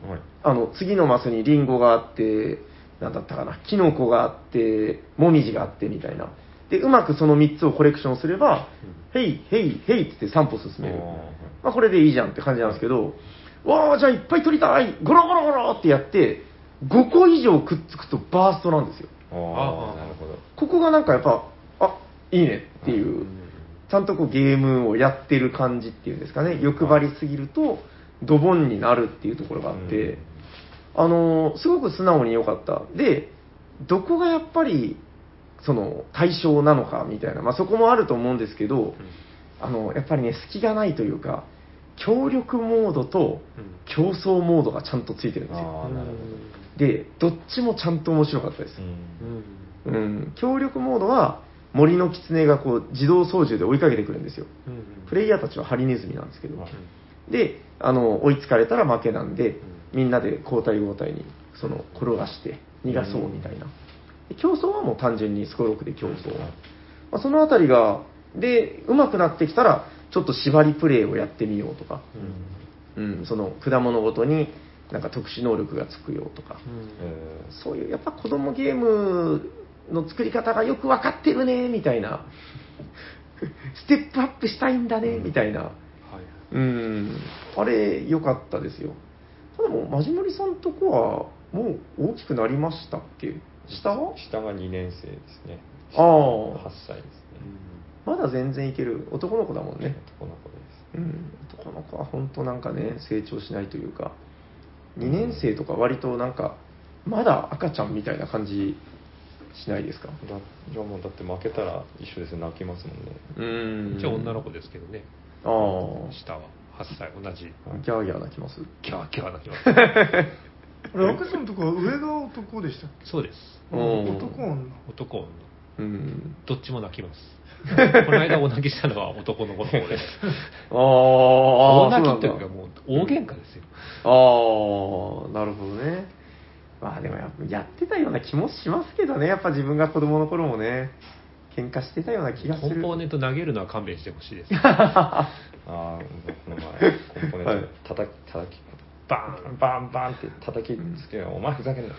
はいあの、次のマスにリンゴがあって、なんだったかな、キノコがあって、モミジがあってみたいな。で、うまくその3つをコレクションすれば、ヘイ、ヘイ、ヘイって言って3歩進める。まあ、これでいいじゃんって感じなんですけど、わあ、じゃあいっぱい取りたい。ゴロゴロゴロってやって、5個以上くっつくとバーストなんですよ。ああなるほど。ここがなんかやっぱ、あ、いいねっていう、ちゃんとこうゲームをやってる感じっていうん。ですかね、欲張りすぎると、ドボンになるっていうところがあって、あのーすごく素直に良かった。で、どこがやっぱり、その、対象なのかみたいな、まあそこもあると思うんですけど、あの、やっぱりね、隙がないというか、協力モードと競争モードがちゃんとついてるんですよ。ああなるほで、どっちもちゃんと面白かったです。ど。うん。うん、協力モードは森の狐がこう自動操縦で追いかけてくるんですよ。プレイヤーたちはハリネズミなんですけど、はいであの追いつかれたら負けなんで、みんなで交代交代にその転がして逃がそうみたいな、で競争はもう単純にスコロクで競争、まあ、そのあたりがで上手くなってきたらちょっと縛りプレイをやってみようとか、うん、その果物ごとになんか特殊能力がつくよとか、えそういうやっぱ子供ゲームの作り方がよく分かってるねみたいな。ステップアップしたいんだねみたいな。うん。あれ良かったですよただもうマジモリさんとこはもう大きくなりましたっけ？下は？下が2年生ですね。ああ。8歳ですね。まだ全然いける。男の子だもんね。男の子です。うん。男の子は本当なんかね成長しないというか2年生とか割となんかまだ赤ちゃんみたいな感じしないですか？だじゃあもうだって負けたら一緒ですよ。泣きますもんね。うーん。一応女の子ですけどね。ああ。下は。8歳、同じ。ギャーギャー泣きますキャーキャー泣きます。[laughs] あれ、赤さんのとこは上が男でしたっけ？そうです。うん男女男、女。うん。どっちも泣きます。[laughs] この間お泣きしたのは男の子の方で [laughs] す。ああ、大泣きというかもう大喧嘩ですよ。ああ、なるほどね。まあでもやっぱやってたような気もしますけどね、やっぱ自分が子供の頃もね、喧嘩してたような気がする。コンポーネント投げるのは勘弁してほしいです。ああこの前コンポーネはいント叩き叩きバーンバーンバーンって叩きつけるお前ふざけんなっ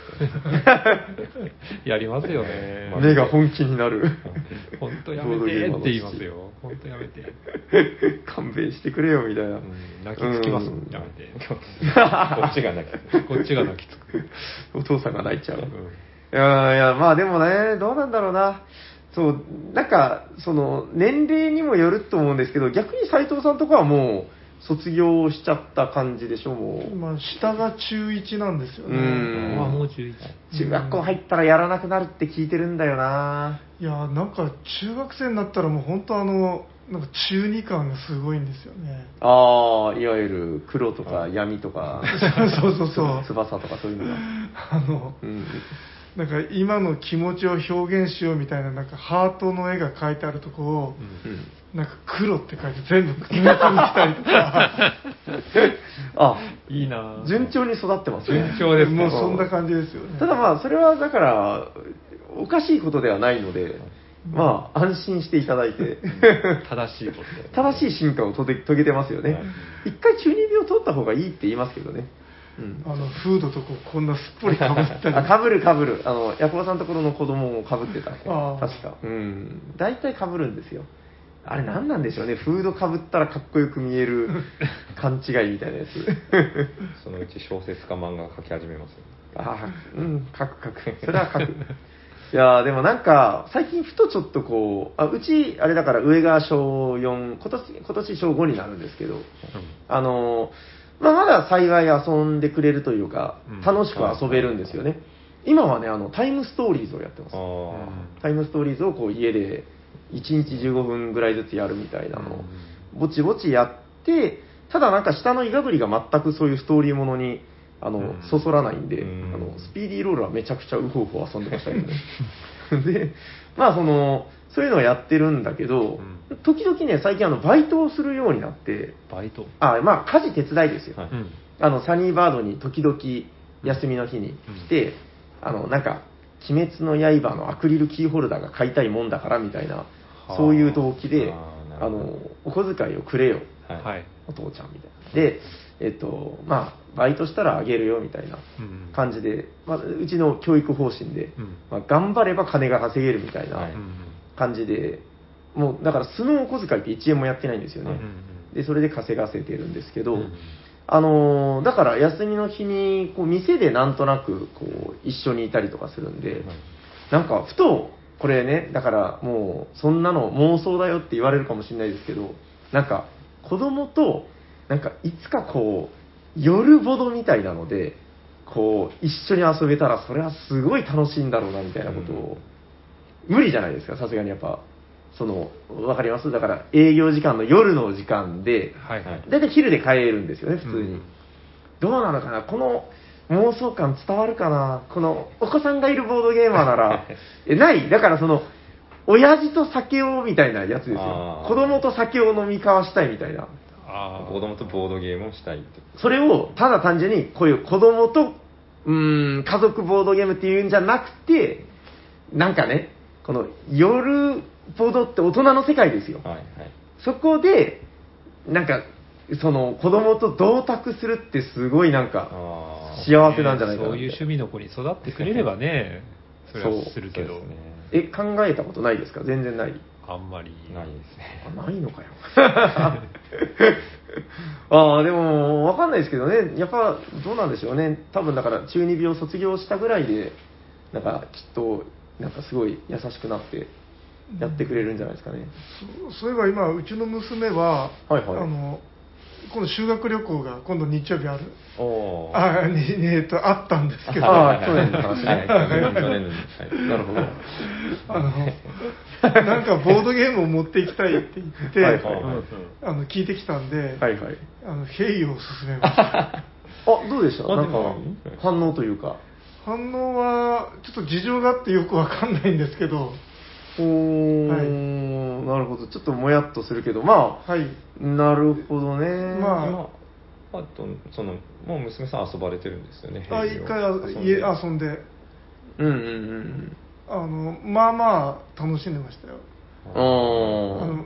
てやりますよね。目が本気になる。本当やめてって言いますよ。本当やめて。勘弁してくれよ、みたいな。うん泣きつきますうんやめて。こっちが泣きこっちが泣きつく。[laughs] お父さんが泣いちゃう。うんいやいや、まあでもね、どうなんだろうな。そう、なんか、その、年齢にもよると思うんですけど、逆に斎藤さんとかはもう、卒業しちゃった感じでしょ、もう？まあ、下が中1なんですようね。んあ、もう11。中学校入ったらやらなくなるって聞いてるんだよな。いや、なんか中学生になったらもう本当あの、なんか中二感がすごいんですよね。ああ、いわゆる黒とか闇とか、[laughs] そうそうそう。翼とかそういうのが。あの、うん。なんか今の気持ちを表現しようみたいな、なんかハートの絵が描いてあるとこを、うん。なんか黒って書いて全部組み込みしたりとか、[laughs] あ、いいなぁ順調に育ってますね。順調ですかもうそんな感じですよね。ただまあ、それはだから、おかしいことではないので、まあ、安心していただいて、[laughs] 正しいこと。正しい進化を遂げ遂げてますよねはい。一回中二病取った方がいいって言いますけどね。うん。あの、フードとこうこんなすっぽりかぶったり。[laughs] あ、かぶるかぶる。あの、ヤコバさんのところの子供もかぶってた。あー確か。うん。大体かぶるんですよ。あれ何なんでしょうね。フードかぶったらかっこよく見える [laughs] 勘違いみたいなやつ。[laughs] そのうち小説か漫画書き始めますよああ、うん、書く書く。それは書く。いやーでもなんか、最近ふとちょっとこう、あうち、あれだから上が小4、今年、今年小5になるんですけど、あのーまあ、まだ幸い遊んでくれるというかうん、楽しく遊べるんですよね。今はね、あの、タイムストーリーズをやってます。あタイムストーリーズをこう家で1日15分ぐらいずつやるみたいなのを、ぼちぼちやって、ただなんか下のイガグリが全くそういうストーリーものに、あのうん、そそらないんで、うんあの、スピーディーロールはめちゃくちゃウホウホ遊んでましたけどね。[laughs] で、まあその、そういうのをやってるんだけど、時々ね、最近あの、バイトをするようになって、バイト？あ、まあ家事手伝いですよ。はい。うん。あの、サニーバードに時々休みの日に来て、あの、なんか、鬼滅の刃のアクリルキーホルダーが買いたいもんだからみたいな、はあ。そういう動機で、あの、お小遣いをくれよ、はい。はい。お父ちゃんみたいな。で、えっと、まあ、バイトしたらあげるよみたいなうん感じで、まあ、うちの教育方針で、うん。まあ、頑張れば金が稼げるみたいな感じで、もう、だから素のお小遣いって1円もやってないんですよね。うんで、それで稼がせてるんですけど、うんあのーだから休みの日に、こう、店でなんとなく、こう、一緒にいたりとかするんで、なんか、ふと、これね、だからもう、そんなの妄想だよって言われるかもしれないですけど、なんか、子供と、なんか、いつかこう、夜ボドみたいなので、こう、一緒に遊べたら、それはすごい楽しいんだろうな、みたいなことを、無理じゃないですか、さすがにやっぱ。その、わかります？だから、営業時間の夜の時間で、はいはい。だいたい昼で帰るんですよね、普通に。うんどうなのかな？この妄想感伝わるかな？この、お子さんがいるボードゲーマーなら、[laughs] え、ないだからその、親父と酒をみたいなやつですよ子供と酒を飲み交わしたいみたいな。ああ。子供とボードゲームをしたいってそれを、ただ単純に、こういう子供と、うーん、家族ボードゲームっていうんじゃなくて、なんかね、この、夜ボードって大人の世界ですよ。はいはいそこで、なんか、その、子供と同卓するってすごいなんか、幸せなんじゃないかなそういう趣味の子に育ってくれればね、それはするけどねえ、考えたことないですか？全然ない。あんまり。ないですねあ、ないのかよ。[laughs] ああ、でも、わかんないですけどね。やっぱ、どうなんでしょうね。多分だから、中二病卒業したぐらいで、なんか、きっと、なんかすごい優しくなって、やってくれるんじゃないですかね。そうそういえば今、うちの娘は、はいはい。あの今度修学旅行が今度日曜日ある。あ、にえっと、あったんですけど、ああ去年の話。ねはい。はい。はい去年のはい。なるほど。あの、なんかボードゲームを持っていきたいって言って、はいあの、聞いてきたんで、はいはい。あの、ヘイを勧めました。[laughs] あ、どうでした？なんか反応というか。反応は、ちょっと事情があってよくわかんないんですけど、おー、なるほど。ちょっともやっとするけど、まはい。あ、なるほどね。まあ今あとそのもう娘さん遊ばれてるんですよねあ、一回遊んで家遊んで、うんうんうんあの、まあまあ楽しんでましたよ。うん。ああの、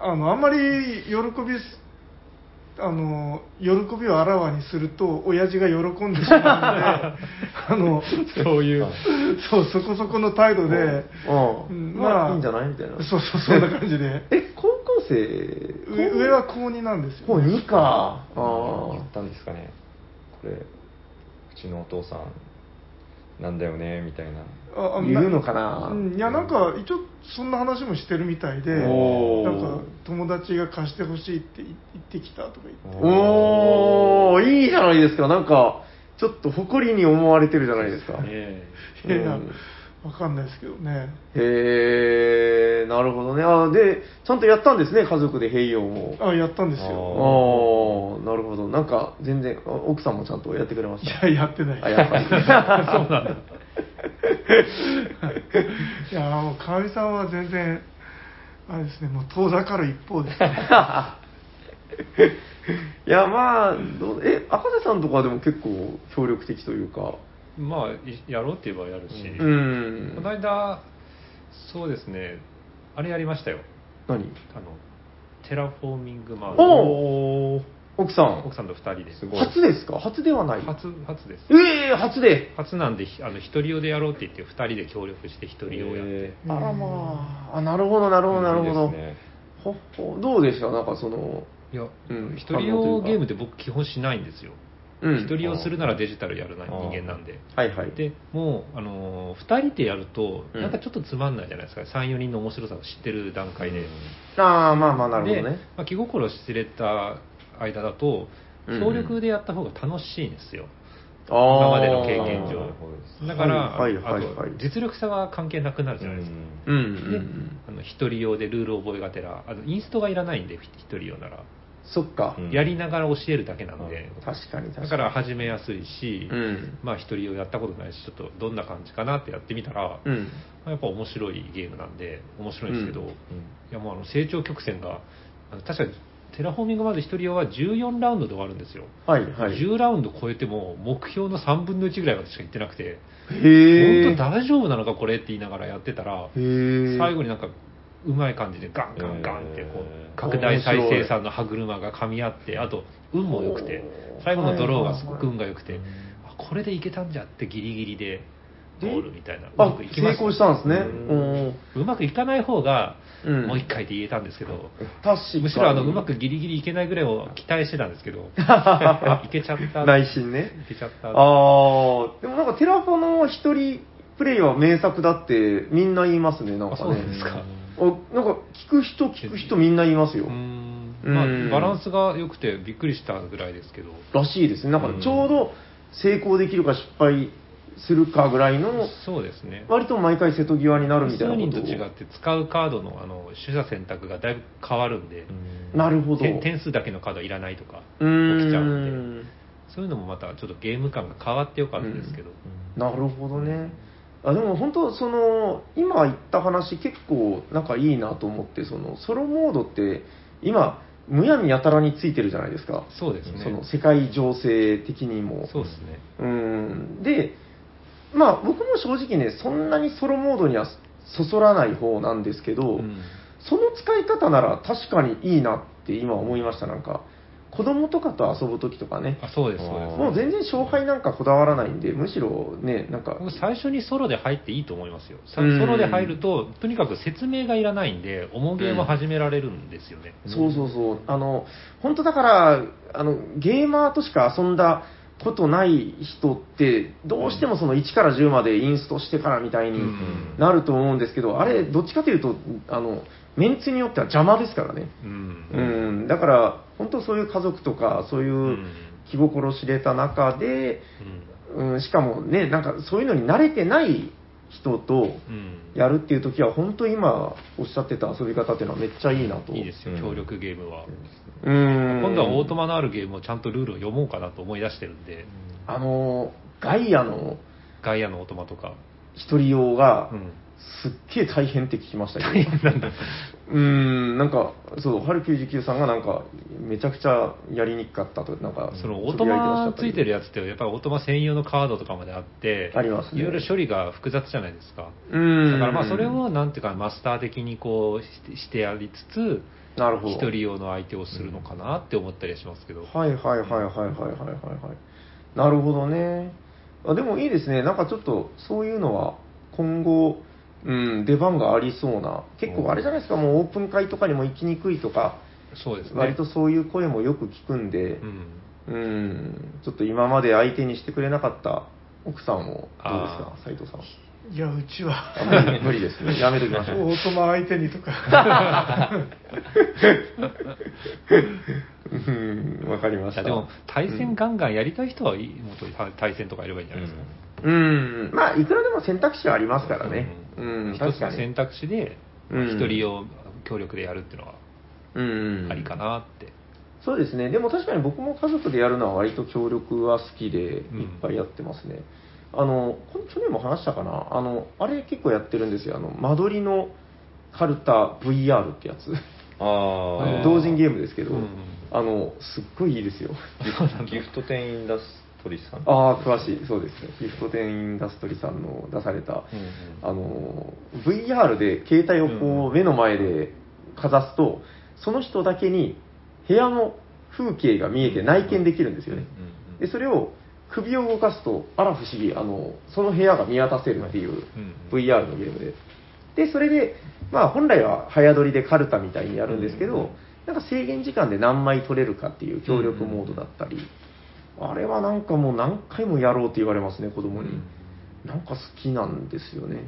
あの、あんまり喜びす、あの、喜びをあらわにすると、親父が喜んでしまうので、[laughs] あの、そういう、そう、そこそこの態度で、あ。ううんん。まあ、いいんじゃないみたいな。そうそう、そんな感じで。[laughs] え、高校生？上上は高2なんですよ。高2か。あ言ったんですかねこれうちのお父さんなんだよねみたいな。ああ言うのかな？うん。いや、なんか、一応、そんな話もしてるみたいで、おー。なんか、友達が貸してほしいって言ってきたとか言って。おー、いいじゃないですか。なんか、ちょっと誇りに思われてるじゃないですか。え。[laughs] いやいやうんわかんないですけどね。へー、なるほどね。あで、ちゃんとやったんですね、家族で併用も。あ、やったんですあよ。ー、なるほど。なんか、全然、あ奥さんもちゃんとやってくれました？いや、やってない。あ、やっぱり。[laughs] そうなんだ。[laughs] いや、もう、かみさんは全然、あれですね、もう遠ざかる一方ですね。[laughs] いや、まあ、え、赤瀬さんとかでも結構協力的というか、まあ、いやろうって言えばやるし、うん。この間、そうですね、あれやりましたよ。何？あの、テラフォーミングマウンおお奥さん奥。さんと二人で。すごい初ですか？初ではない初、初です。ええ初で初なんで、ひあの、一人用でやろうって言って、二人で協力して一人用やって。えあらまあ、あ、なるほど、なるほど、なるほど。ほどうでした？なんかその、いや、うん一人用ゲームって僕基本しないんですよ。うん。一人用するならデジタルやるな人間なんで。はいはい。でもう、あのー、2人でやると、うんなんかちょっとつまんないじゃないですか、3、4人の面白さを知ってる段階で。ああ、まあまあ、なるほどでね。まあ、気心知れた間だと、うん協力でやった方が楽しいんですよ、あー今までの経験上ほ。だから、はいはいはいはいあと実力差が関係なくなるじゃないですか。うんうんうでん。あの一人用でルール覚えがてらあのインストがいらないんで一人用なら、そっか。うんやりながら教えるだけなんで、確かに確かに。だから始めやすいし、うん。まあ一人用やったことないしちょっとどんな感じかなってやってみたら、うん。まあやっぱ面白いゲームなんで面白いんですけど、うんいやもうあの成長曲線があの確かにテラフォーミングまず一人用は14ラウンドで終わるんですよ、はいはい。10ラウンド超えても目標の3分の1ぐらいまでしか行ってなくて。本当大丈夫なのかこれって言いながらやってたら。最後になんかうまい感じでガンガンガンってこへうー。拡大再生産の歯車が噛み合ってあと運も良くて最後のドローがすごく運が良くてあこれでいけたんじゃってギリギリでゴールみたいな。うまあくい、きま成功したんですね。うまくいかない方がうん。もう一回で言えたんですけど。むしろあのうまくギリギリいけないぐらいを期待してたんですけど [laughs] いけちゃった。内心ね。いけちゃった。ああ、でもなんかテラフォの一人プレイは名作だってみんな言いますね、なんかね。あそうですかあなんか聞く人聞く人みんな言いますよ。うー。ん。まあうんバランスが良くてびっくりしたぐらいですけど。らしいですね。なんかちょうど成功できるか失敗するかぐらいの、そうですね。割と毎回瀬戸際になるみたいな数ことを。人と違って使うカードのあの取捨選択がだいぶ変わるんで、なるほど。て点数だけのカードはいらないとか起きちゃうんで。そういうのもまたちょっとゲーム感が変わってよかったですけど、なるほどね。あでも本当その今言った話結構なんかいいなと思ってそのソロモードって今むやみやたらについてるじゃないですか。そうですねその世界情勢的にも。そうですねうん。で、まあ僕も正直ねそんなにソロモードにはそそらない方なんですけど、うんその使い方なら確かにいいなって今思いましたなんか子供とかと遊ぶ時とかね。あそうですそうです。もう全然勝敗なんかこだわらないんで、むしろね、なんか、僕最初にソロで入っていいと思いますよ。ソロで入るととにかく説明がいらないんで重ゲーム始められるんですよね、そうそうそう、あの、本当だから、あの、ゲーマーとしか遊んだことない人って、どうしてもその1から10までインストしてからみたいにうん。なると思うんですけど、あれ、どっちかというと、あの、メンツによっては邪魔ですからね。うんうん、だから、本当そういう家族とか、そういううん気心知れた中で、うん、しかもね、なんかそういうのに慣れてない人とやるっていう時は、本当今おっしゃってた遊び方っていうのはめっちゃいいなと。いいですよ、うん協力ゲームは。うん。今度はオートマのあるゲームをちゃんとルールを読もうかなと思い出してるんで、あの、ガイアのガイアのオートマとか。一人用がう、んすっげえ大変って聞きましたけど。大変なんだ。うん、なんか、そう、春99さんがなんか、めちゃくちゃやりにくかったと、なんか、その、オートマついてるやつって、やっぱりオートマ専用のカードとかまであって、あります、ね、いろいろ処理が複雑じゃないですか。うん。だからまあ、それを、なんていうか、マスター的にこうし、してやりつつ、なるほど。一人用の相手をするのかなって思ったりしますけど。はいはいはいはいはいはいはい。なるほどね。あでもいいですね。なんかちょっと、そういうのは、今後、うん、出番がありそうな。結構あれじゃないですか、もうオープン会とかにも行きにくいとか、そうですね。割とそういう声もよく聞くんでう、ん。うん、ちょっと今まで相手にしてくれなかった奥さんもどうですかあ、斉藤さん。いや、うちは、あ無理無理ですね。[laughs] やめときましょう。オートマ相手にとか、うん、わかりました。でも、対戦ガンガンやりたい人はいい、もっと対戦とかやればいいんじゃないですか。うん、まあ、いくらでも選択肢はありますからね。うん、一確かにつの選。択肢で、うん一人用協力でやるっていうのはうん。ありかなって。そうですね。でも確かに僕も家族でやるのは割と協力は好きで、いっうんぱいやってますね。あの、これ去年も話したかな？あの、あれ結構やってるんですよ。あの、間取りのカルタ VR ってやつ。ああのあ。同人ゲームですけど、うんあの、すっごいいいですよ。[laughs] ギフギフト店インダストリーさん。ああ、詳しい。そうですね。ギフト店インダストリーさんの出された、うんうんあの、VR で携帯をこう目の前でかざすと、その人だけに部屋の風景が見えて内見できるんですよね。で、それを首を動かすと、あら不思議、あの、その部屋が見渡せるっていううん VR のゲームで。で、それで、まあ本来は早撮りでカルタみたいにやるんですけど、なんか制限時間で何枚撮れるかっていう協力モードだったり、あれはなんかもう何回もやろうって言われますね、子供に。なんか好きなんですよね。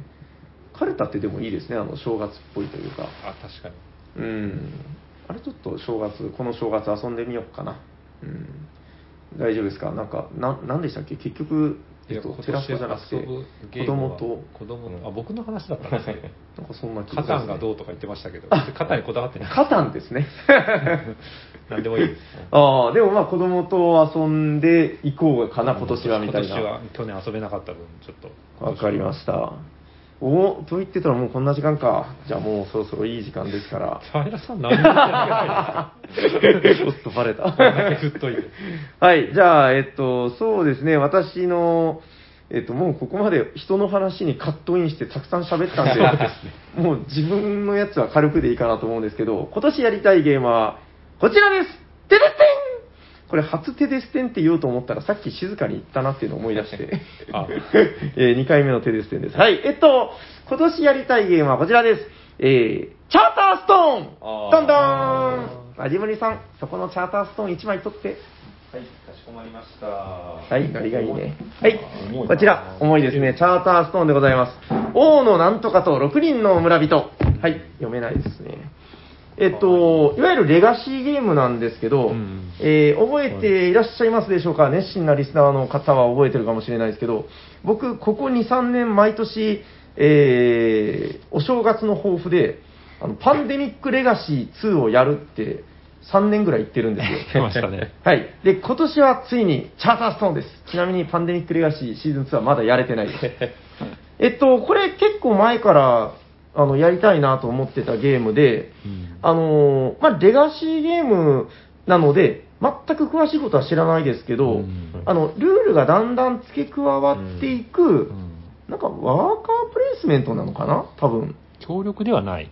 カルタってでもいいですね、あの正月っぽいというか。あ、確かに。うん。あれちょっと正月、この正月遊んでみようかな。うん。大丈夫ですか？なんか、な、なんでしたっけ？結局、えっと、テラスコじゃなくて、子供と、子供とあ、僕の話だったんですけど、[laughs] なんかそんな気カタンがどうととか言ってましたけど、カタンにこだわってない。カタンですね。[laughs] なんでもいいです。[laughs] ああ、でもまあ子供と遊んでいこうかな、今年はみたい今年はな。去年遊べなかった分、ちょっと。わかりました。おと言ってたらもうこんな時間か。じゃあもうそろそろいい時間ですから。平さん何も言ってないちょっとバレた。こんだけ振っといて。はい、じゃあ、えっと、そうですね、私の、えっと、もうここまで人の話にカットインしてたくさん喋ったんで、もう自分のやつは軽くでいいかなと思うんですけど、今年やりたいゲームは、こちらですテレステンこれ初テデステンって言おうと思ったらさっき静かに言ったなっていうのを思い出して、[laughs] あ [laughs] え2回目のテデステンです。はい、えっと、今年やりたいゲームはこちらです。えー、チャーターストーンどんどーんあじむりさん、そこのチャーターストーン1枚取って。はい、かしこまりました。はい、ガリガリね。はいこちら、重いですね。チャーターストーンでございます。王のなんとかと6人の村人。はい、読めないですね。えっと、いわゆるレガシーゲームなんですけど、うんえー覚えていらっしゃいますでしょうか？熱心なリスナーの方は覚えてるかもしれないですけど、僕、ここ2、3年毎年、えーお正月の抱負で、あのパンデミックレガシー2をやるって3年ぐらい言ってるんですよ。来ましたね。[laughs] はい。で、今年はついにチャーターストーンです。ちなみにパンデミックレガシーシーズン2はまだやれてないです。[laughs] えっと、これ結構前から、あの、やりたいなと思ってたゲームで、あのーまあ、レガシーゲームなので、全く詳しいことは知らないですけど、うんあの、ルールがだんだん付け加わっていく、うんなんかワーカープレイスメントなのかな？多分。協力ではない。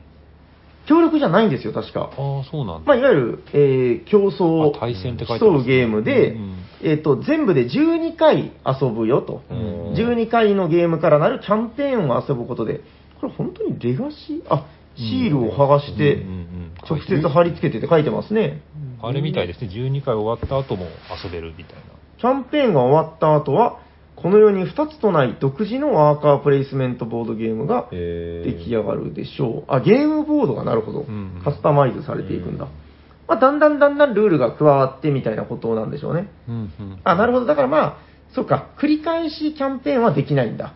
協力じゃないんですよ、確か。ああ、そうなんだ。まあ、いわゆる、えー競争あ対戦って書いてます競うゲームで、うんえっ、と、全部で12回遊ぶよと。うん12回のゲームからなるキャンペーンを遊ぶことで、これ本当にレガシー？あ、シールを剥がして直接貼り付けてって書いてますね。あれみたいですね。12回終わった後も遊べるみたいな。キャンペーンが終わった後は、このように2つとない独自のワーカープレイスメントボードゲームがえ出来上がるでしょう。あ、ゲームボードがなるほどうん。カスタマイズされていくんだ。まあ、だんだんだんだんルールが加わってみたいなことなんでしょうね。うんうんあ、なるほど。だからまあ、そうか、繰り返しキャンペーンはできないんだ。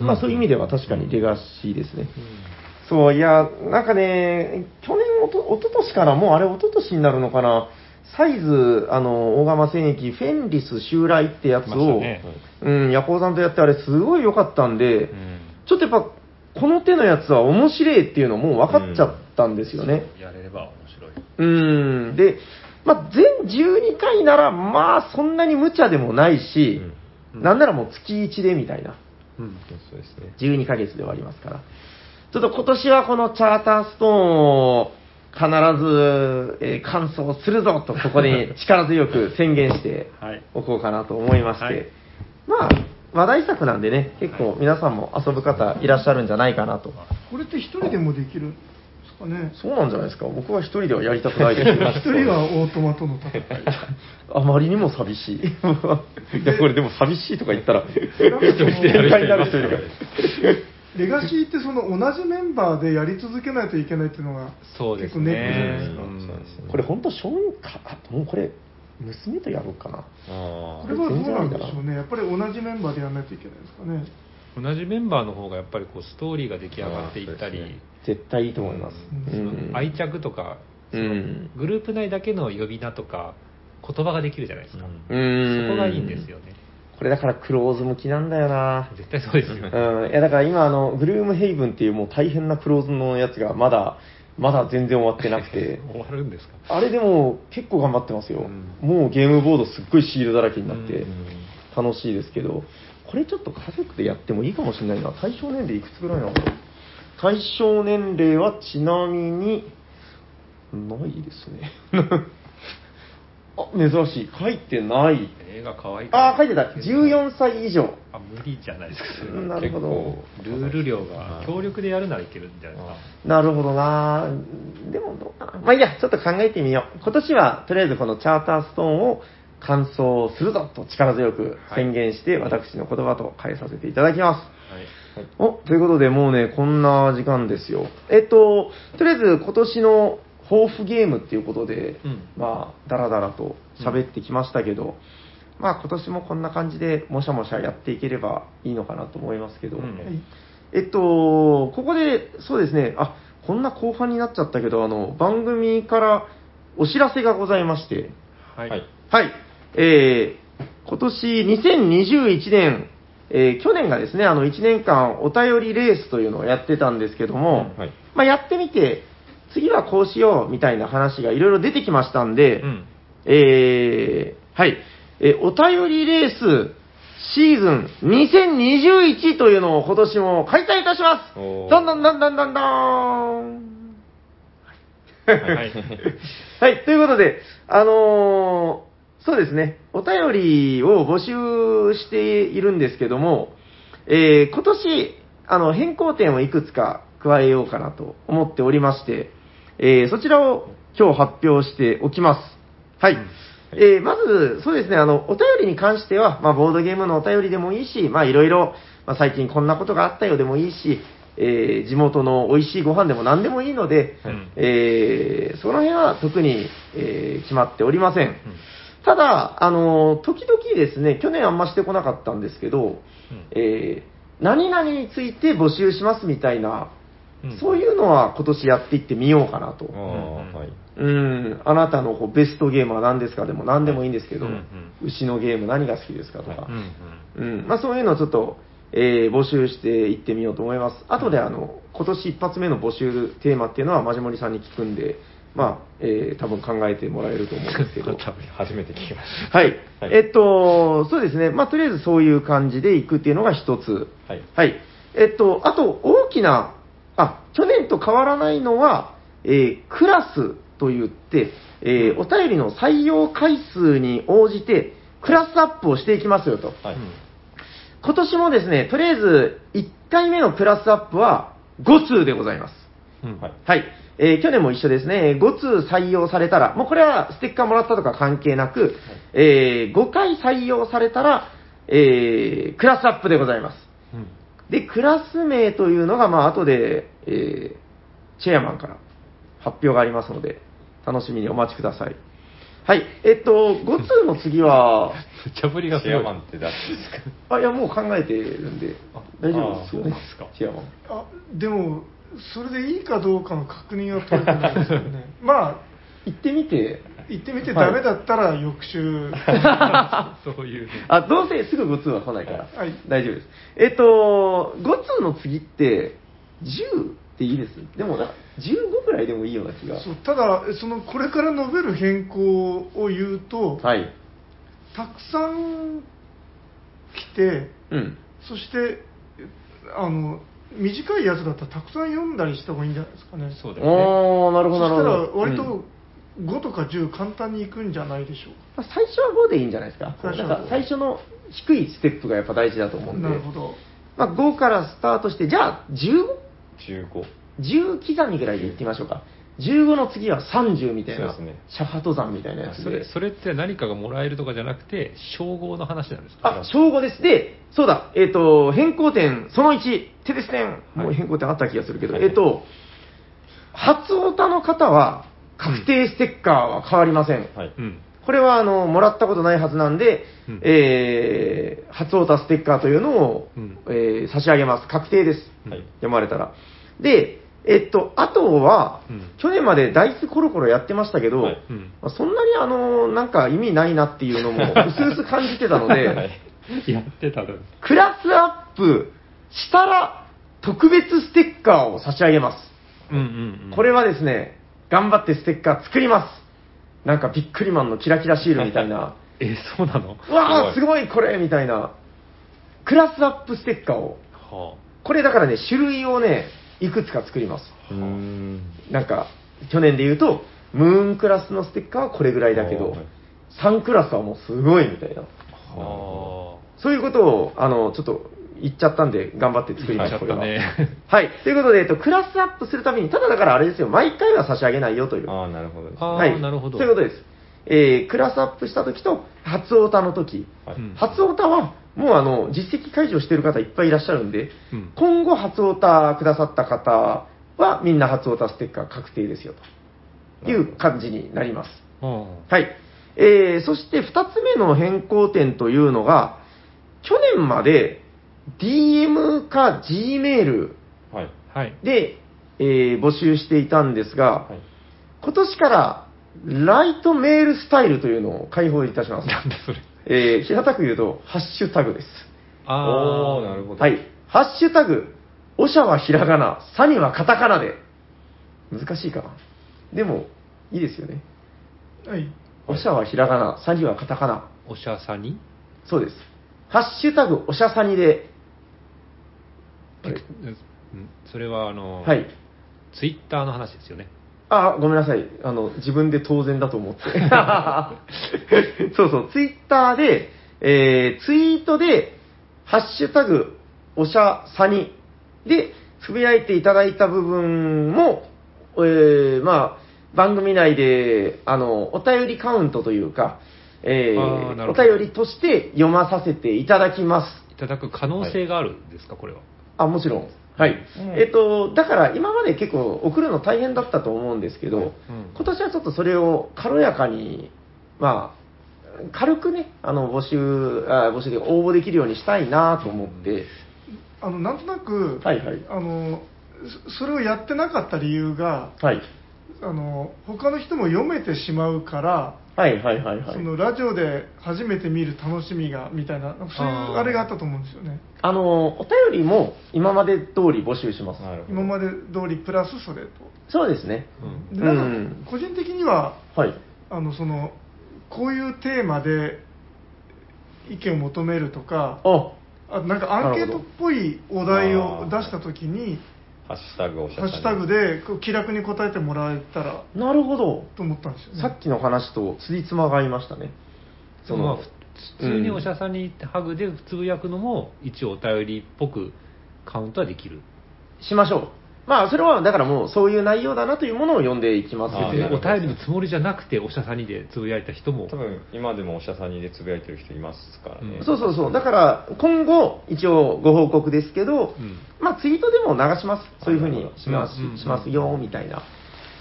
まあそういう意味では確かにレガシーですね。そう、いや、なんかね、去年、おと、おととしかな、もうあれ、おととしになるのかな、サイズ、あの、大釜戦役、フェンリス襲来ってやつを、ね。うん、ヤコウさんとやって、あれ、すごい良かったんで、うん。ちょっとやっぱ、この手のやつは面白いっていうのもう分かっちゃったんですよね。やれれば面白い。うん、で、まあ、全12回なら、まあ、そんなに無茶でもないし、うん。なんならもう月1でみたいな。うんそうですね。12ヶ月で終わりますから。ちょっと今年はこのチャーターストーンを必ず、えー完走するぞと、ここに力強く宣言してはいおこうかなと思いまして、はいまあ、話題作なんでね、結構皆さんも遊ぶ方いらっしゃるんじゃないかなと。これって一人でもできる？かねそうなんじゃないですか。僕は一人ではやりたくないです [laughs] 一人はオートマとの戦い。[laughs] あまりにも寂しい。[laughs] いや、これでも寂しいとか言ったら。レガシーってその同じメンバーでやり続けないといけないっていうのがそうです結構ネックじゃないですか。ね。これ本当、小児か、あもうこれ、娘とやろうかな。あこれはどうなんでしょうね。やっぱり同じメンバーでやらないといけないですかね。同じメンバーの方がやっぱりこうストーリーが出来上がっていったりね、絶対いいと思います。ううん愛着とか、そのうんグループ内だけの呼び名とか、言葉ができるじゃないですか。うんうんそこがいいんですよね。これだからクローズ向きなんだよな。絶対そうですよ。うん。いや、だから今、あの、グルームヘイブンっていうもう大変なクローズのやつがまだ、まだ全然終わってなくて。[laughs] 終わるんですか？あれでも結構頑張ってますよ。うんもうゲームボードすっごいシールだらけになってうん楽しいですけど、これちょっと家族でやってもいいかもしれないな。対象年齢いくつぐらいなの対象年齢はちなみに、ないですね。[laughs] あ、珍しい。書いてない。映画可愛いあ、書いてた。14歳以上。あ、無理じゃないですか、なるほど。ルール量が協力でやるならいけるんじゃないですか。なるほどなでもどうかな。まあいいや、ちょっと考えてみよう。今年はとりあえずこのチャーターストーンを完走するぞと力強く宣言して、私の言葉と変えさせていただきます。はい。お、ということでもうね、こんな時間ですよ。えっと、とりあえず今年の抱負ゲームっていうことで、うん。まあ、だらだらと喋ってきましたけど、まあ今年もこんな感じでもしゃもしゃやっていければいいのかなと思いますけど、うん。はい。えっと、ここで、そうですね、あ、こんな後半になっちゃったけど、あの、番組からお知らせがございまして、はい。はい。はい、えー、今年2021年、えー去年がですね、あの、1年間お便りレースというのをやってたんですけども、はい。まあ、やってみて、次はこうしようみたいな話がいろいろ出てきましたんで、うん。えー、はい、えーお便りレースシーズン2021というのを今年も開催いたします。どんどんどんどんどんどんはいはい。[laughs] はい、ということで、あのーそうですね、お便りを募集しているんですけども、えー今年、あの、変更点をいくつか加えようかなと思っておりまして、えーそちらを今日発表しておきます。はい。えーまず、そうですね、あの、お便りに関しては、まあ、ボードゲームのお便りでもいいし、まあ、いろいろ、まあ、最近こんなことがあったよでもいいし、えー地元の美味しいご飯でも何でもいいので、うんえーその辺は特に、えー決まっておりません。ただ、あの、時々ですね、去年あんましてこなかったんですけど、えー何々について募集しますみたいな、うん。そういうのは今年やっていってみようかなと。ああ、はい。うん、あなたのこうベストゲームは何ですかでも何でもいいんですけど、うんうん牛のゲーム何が好きですかとか、うんうんうん。まあ、そういうのをちょっと、えー募集していってみようと思います。後であの今年一発目の募集テーマっていうのはマジモリさんに聞くんで、まあえー多分考えてもらえると思うんですけど。[laughs] 初めて聞きました。はい。はいえっと、そうですね。まあ、とりあえずそういう感じでいくっていうのが一つ。はい。はい。えっと、あと、大きな、あ、去年と変わらないのは、えークラスと言って、えーお便りの採用回数に応じて、クラスアップをしていきますよと。はい。今年もですね、とりあえず、1回目のクラスアップは5通でございます。うんはい。はい。えー去年も一緒ですね。5通採用されたら、もうこれはステッカーもらったとか関係なく、えー5回採用されたら、えークラスアップでございます。うんで、クラス名というのが、まあ、後で、えーチェアマンから発表がありますので、楽しみにお待ちください。はい。えっと、5通の次は、[laughs] 無茶ぶりがすごいシェアマンって誰ですか？あ、いや、もう考えてるんで、大丈夫ですよねあそうですか。シェアマン。あでもそれでいいかどうかの確認は取れてないですよね [laughs] まあ行ってみて、行ってみてダメだったら翌週、[laughs] そういうね。あ、どうせすぐ5通は来ないから、はい大丈夫です。えっと、5通の次って、10っていいです？でもな、15くらいでもいいような気が。そうただそのこれから述べる変更を言うと、はい。たくさん来てうん。そしてあの短いやつだったらたくさん読んだりした方がいいんじゃないですかねそうだよね。おー、なるほど、なそしたらるほど。割とうん5とか10簡単にいくんじゃないでしょうまあ最初は5でいいんじゃないですか。最初は5なんか最初の低いステップがやっぱ大事だと思うんで。なるほどまあ、5からスタートして、じゃあ 15?10 15刻みぐらいでいってみましょうか。15の次は30みたいな、そうですねシャハ登山みたいなやつでそれ。それって何かがもらえるとかじゃなくて、称号の話なんですか？あ、正午です。で、そうだ、えっ、と、変更点、その1、テレス点、もう変更点あった気がするけど、はいえっ、と、初オタの方は、確定ステッカーは変わりません。はいうん。これは、あの、もらったことないはずなんで、うんえー、初オタステッカーというのを、うんえー差し上げます。確定です。はい読まれたら。で、えっと、あとは、うん去年までダイスコロコロやってましたけど、はいうん。まあそんなにあの、なんか意味ないなっていうのも、うすうす感じてたので、は [laughs] いやってたのに。クラスアップしたら特別ステッカーを差し上げます。うんうんうん。これはですね、頑張ってステッカー作ります。なんかビックリマンのキラキラシールみたいな、[laughs] え、そうなの？うわーすすごいこれみたいな、クラスアップステッカーを、はこれだからね、種類をね、いくつか作ります。なんか、去年で言うと、ムーンクラスのステッカーはこれぐらいだけどはい、3クラスはもうすごいみたいな。そういうことを、あの、ちょっと言っちゃったんで、頑張ってあ。作りました、これは。ちゃったね。はい。ということで、えっと、クラスアップするために、ただだからあれですよ、毎回は差し上げないよという。ああなるほどはい。なるほど。そういうことです。えー、クラスアップした時と、初オタの時。はいうん初オタは、もうあの、実績解除してる方いっぱいいらっしゃるんで、うん今後初オタくださった方は、みんな初オタステッカー確定ですよ、という感じになります。うんはい。えー、そして2つ目の変更点というのが、去年まで DM か Gmail はいはい。で、えー募集していたんですが、はい今年からライトメールスタイルというのを開放いたします。なんだそれ。えー平たく言うと、ハッシュタグです。あおーなるほどはい。ハッシュタグ、おしゃはひらがな、さにはカタカナで。難しいかな。でも、いいですよね。はいおしゃはひらがな、さにはカタカナ。おしゃさに？そうです。ハッシュタグ、おしゃさにで、それはあの、はい。ツイッターの話ですよね。あ、ごめんなさい。あの、自分で当然だと思って。[laughs] そうそう、ツイッターで、えー、ツイートで、ハッシュタグ、おしゃさにで、つぶやいていただいた部分も、えー、まあ、番組内で、あの、お便りカウントというか、えー、お便りとして読まさせていただきます。いただく可能性があるんですか、これは？あ、もちろん。はい。えっと、だから今まで結構送るの大変だったと思うんですけど、うん今年はちょっとそれを軽やかに、まあ、軽くね、あの、募集、あ募集で応募できるようにしたいなと思って、あのなんとなく、はいはい。あのそそれをやってなかった理由がはい。あの他の人も読めてしまうから、はいはいはいはい。そのラジオで初めて見る楽しみがみたいなそういうあれがあったと思うんですよねあの、お便りも今まで通り募集します。なるほど今まで通りプラスそれとそうですね。うんでなんかうん個人的にははい。あのそのこういうテーマで意見を求めるとかあ、あなんかアンケートっぽいお題を出したときにハッシュタグおしゃハッシュタグで気楽に答えてもらえたらなるほど。と思ったんですよねさっきの話とつじつまが合いましたね。そのまあふ普通におしゃさんにハグでつぶやくのも、一応お便りっぽくカウントはできる。しましょう。まあ、それは、だからもう、そういう内容だなというものを読んでいきますのであーなるほど。お便りのつもりじゃなくて、おしゃさにでつぶやいた人も。多、分今でもおしゃさんにでつぶやいてる人いますからね、うん。そうそうそう。だから、今後、一応ご報告ですけど、うん。まあ、ツイートでも流します。そういうふうにします,、うんうん。しますよ、みたいな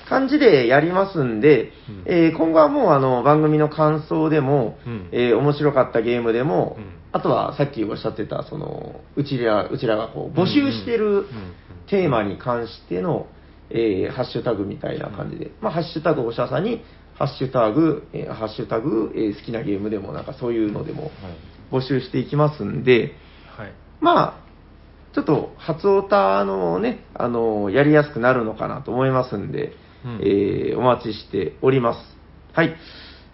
感じでやりますんで、うん。えー今後はもうあの番組の感想でも、うん。えー面白かったゲームでも、うん。あとはさっきおっしゃってた、そのうちらうちらがこう募集してるうんうんテーマに関しての、えーハッシュタグみたいな感じで、まあ、ハッシュタグおしゃさんに、ハッシュタグ、えーハッシュタグ、えー好きなゲームでも、なんかそういうのでも募集していきますんで、はい。まあ、ちょっと初オタのね、あの、やりやすくなるのかなと思いますんで、うんえーお待ちしております。はい。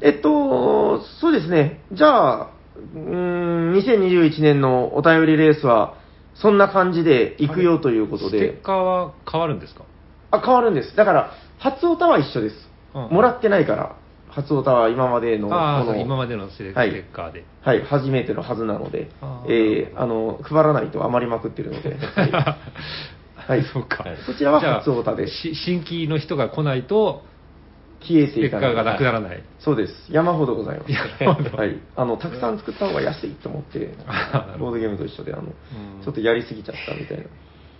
えっと、そうですね。じゃあ、うーん、2021年のお便りレースは、そんな感じで行くよということで。ステッ、カーは変わるんですか？あ、変わるんです。だから、初オタは一緒です。うん。もらってないから、初オタは今までのの今までのステはいッカー。で。はい、初めてのはずなのでえーあの、配らないと余りまくってるので、[laughs] はい。はい。そうか。こちらは初オタでし新規の人が来ないと、消えステッカーがなくならない。そうです。山ほどございます。山ほどはい。あの、たくさん作った方が安いと思って [laughs] ボードゲームと一緒で、あの、んちょっとやりすぎちゃったみたいな。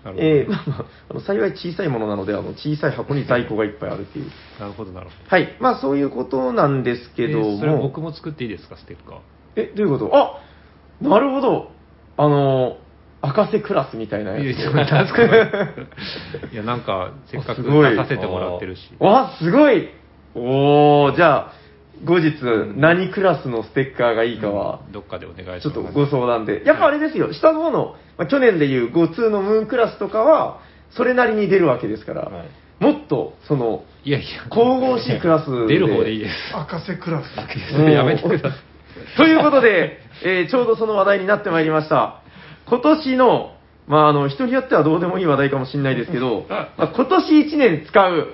[laughs] えーまあまああの幸い小さいものなので、あの、小さい箱に在庫がいっぱいあるっていう。なるほど、なるほど。はい。まあ、そういうことなんですけども。えーそれ僕も作っていいですか、ステッカー。え、どういうこと？あなるほど。あの、赤瀬クラスみたいなやつ。いやなん [laughs] すかせっかく出させてもらってるし。わ、すごいおー、じゃあ、後日、何クラスのステッカーがいいかは、どっかでお願いします。ちょっとご相談で。やっぱあれですよ、下の方の、まあ、去年でいう5通のムーンクラスとかは、それなりに出るわけですから、はいもっと、その、いやいや、神々しいクラスで出る方でいいです。赤瀬クラス。[laughs] やめてください。ということで、えーちょうどその話題になってまいりました。今年の、まあ、あの、人によってはどうでもいい話題かもしれないですけど、[laughs] まあ、今年1年使う、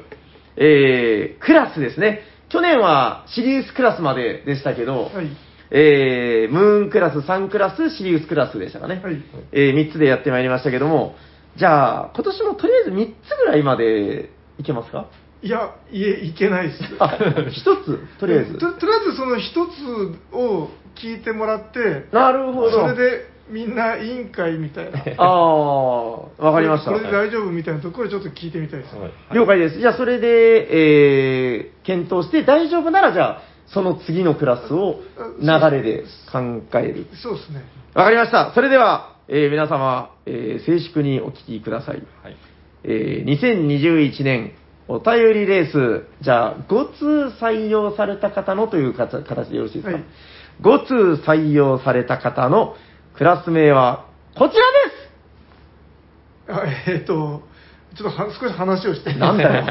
えークラスですね。去年はシリウスクラスまででしたけど、はい。えームーンクラス、サンクラス、シリウスクラスでしたかね。はいえ3つでやってまいりましたけども、じゃあ、今年もとりあえず3つぐらいまでいけますか？いや、いえ、いけないです。あ、1つ、とりあえず。ととりあえずその一つを聞いてもらって、なるほど。それでみんな委員会みたいな。[laughs] ああ、わかりました。これで大丈夫みたいなところでちょっと聞いてみたいです。はい了解です。じゃあ、それで、えー、検討して大丈夫なら、じゃあ、その次のクラスを流れで考える。そうですね。わかりました。それでは、えー皆様、えー静粛にお聞きください。はいえー2021年お便りレース、じゃあ、5通採用された方のという形でよろしいですか、はい5通採用された方のクラス名はこちらあえっ、と、ちょっとは少し話をして。なんだよ [laughs]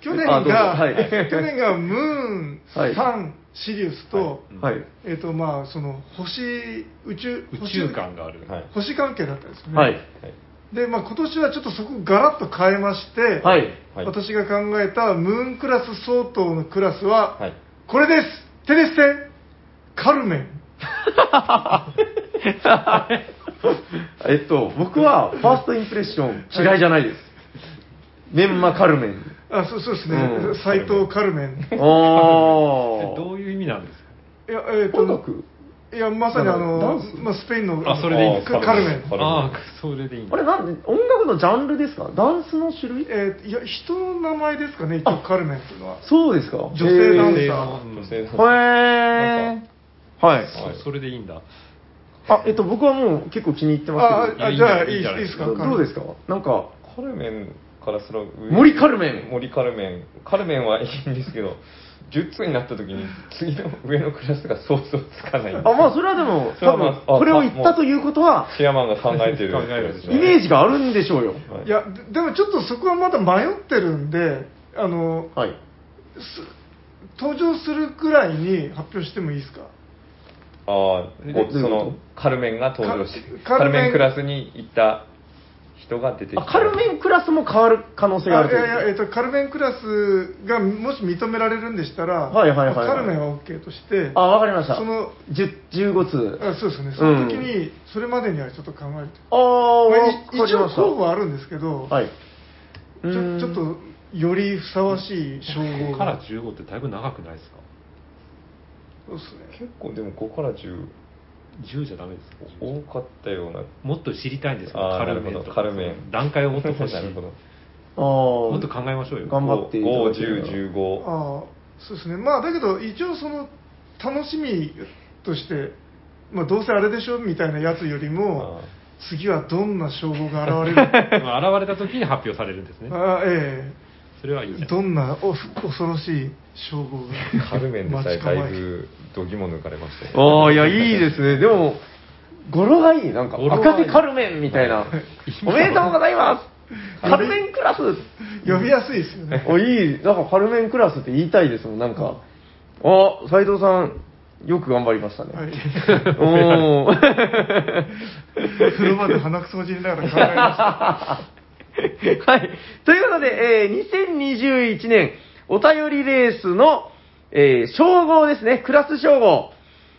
去年が、はい去年がムーン、はいサン、シリウスと、はい。えっ、と、まあ、その、星、宇宙、宇宙感がある。はい星関係だったんですよね。はい。で、まあ、今年はちょっとそこガラッと変えまして、はい。はい私が考えたムーンクラス相当のクラスは、はいこれですテレステカルメン。[laughs] えっと、僕はファーストインプレッション嫌いじゃないです。メンマカルメン。あ、そうそうですねうん。斎、藤カルメン。いおー。[laughs] どういう意味なんですかや、えっ、と、音楽？いや、まさにあダンのス、まあ、スペインの、あそれでいいんですカカルメン。カルメンああ、それでいいんだあれなんで、音楽のジャンルですか？ダンスの種類？えーいや、人の名前ですかね、一応カルメンっていうのは。そうですか女性ダンサー女性へー。はい。はいそそれでいいんだ。あ、えっと、僕はもう結構気に入ってますけど。ああ、いいじゃあ、いいですか。どどうですか？なんか、カルメンからすら上森カルメン森カルメンカルメンはいいんですけど10通になった時に次の上のクラスが想像つかないんですあ、まあ、それはでも、多分これを言ったということは、チェアマンが考えてるイメージがあるんでしょうよ。はいいや、ででもちょっとそこはまだ迷ってるんで、あの、はい。す登場するくらいに発表してもいいですか？ああそのカルメンが登場してカカルメン？カルメンクラスに行った人が出てきたあ、カルメンクラスも変わる可能性があるといいやいや、えっと、カルメンクラスがもし認められるんでしたら、はいはいはいはいカルメンは OK として、あ、わかりました。その10 15通。あそうですね、その時に、それまでにはちょっと考えて、あー、まあ一応かりました。候補はあるんですけど、はい。ちょうんちょっとよりふさわしい称号5からが。15ってだいぶ長くないですか？そうですね。結構でも5から10 10じゃダメですか多かったような。もっと知りたいんですよ。あーカルメンとか。なるほど。カルメン段階をもっと欲しい。[laughs] なるほど。あもっと考えましょうよ。頑張っていただ5、ければ。10、15。ああそうですね。まあだけど一応その楽しみとして、まあ、どうせあれでしょみたいなやつよりもあ次はどんな称号が現れる [laughs] まあ現れた時に発表されるんですね。ああえそれはいいえどんなお恐ろしい称号がカルメンでさえだい待ち構えてぶ度肝抜かれましたよ。[laughs] ああ、いや、いいですね。でも、語呂がいい。なんか、赤手カルメンみたいな。おめでとうございますカルメンクラス呼びやすいですよねお、いい。なんかカルメンクラスって言いたいですもん。なんか、あ、斉藤さん、よく頑張りましたね。はいおー。[laughs] 風呂場で鼻くそをじりながら考えました [laughs] はい。ということで、えー2021年お便りレースの、えー称号ですね、クラス称号、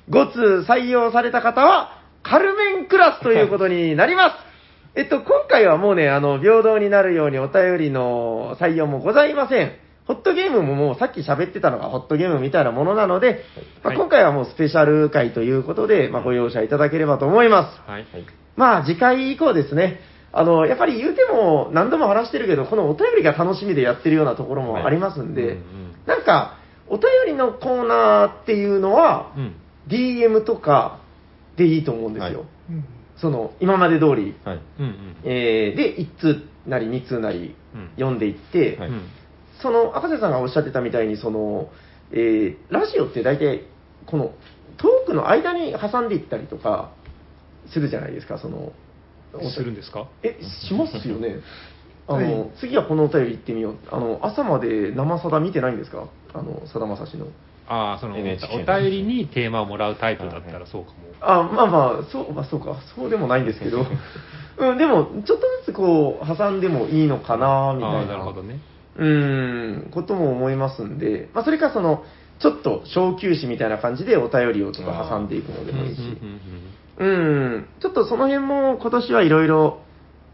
5通採用された方は、カルメンクラスということになります。[laughs] えっと、今回はもうね、あの、平等になるようにお便りの採用もございません。ホットゲームももうさっき喋ってたのがホットゲームみたいなものなので、まあはい今回はもうスペシャル回ということで、まあ、ご容赦いただければと思います。はいまあ、次回以降ですね、あの、やっぱり言うても何度も話してるけど、このお便りが楽しみでやってるようなところもありますんで、はいうんうん。なんか、お便りのコーナーっていうのは、うん。DM とかでいいと思うんですよ。はい。うん。その、今まで通り。はい。うんうん。えーで、1通なり2通なりうん。読んでいって、その、赤瀬さんがおっしゃってたみたいに、その、えーラジオって大体、この、トークの間に挟んでいったりとか、するじゃないですか、その、するんですか？え、しますよね。[laughs] あの、はい次はこのお便り行ってみよう。あの、朝まで生さだ見てないんですか？あの、さだまさしの。ああそのお便りにテーマをもらうタイプだったらそうかもあ、まあまあ、そう、まあそうか、そうでもないんですけど。[laughs] うん、でも、ちょっとずつこう、挟んでもいいのかな、みたああいな。なるほどねうーん、ことも思いますんで、まあそれかその、ちょっと小休止みたいな感じでお便りをちょっと挟んでいくのでもいいし。うんうんうんうん、ちょっとその辺も今年はいろいろ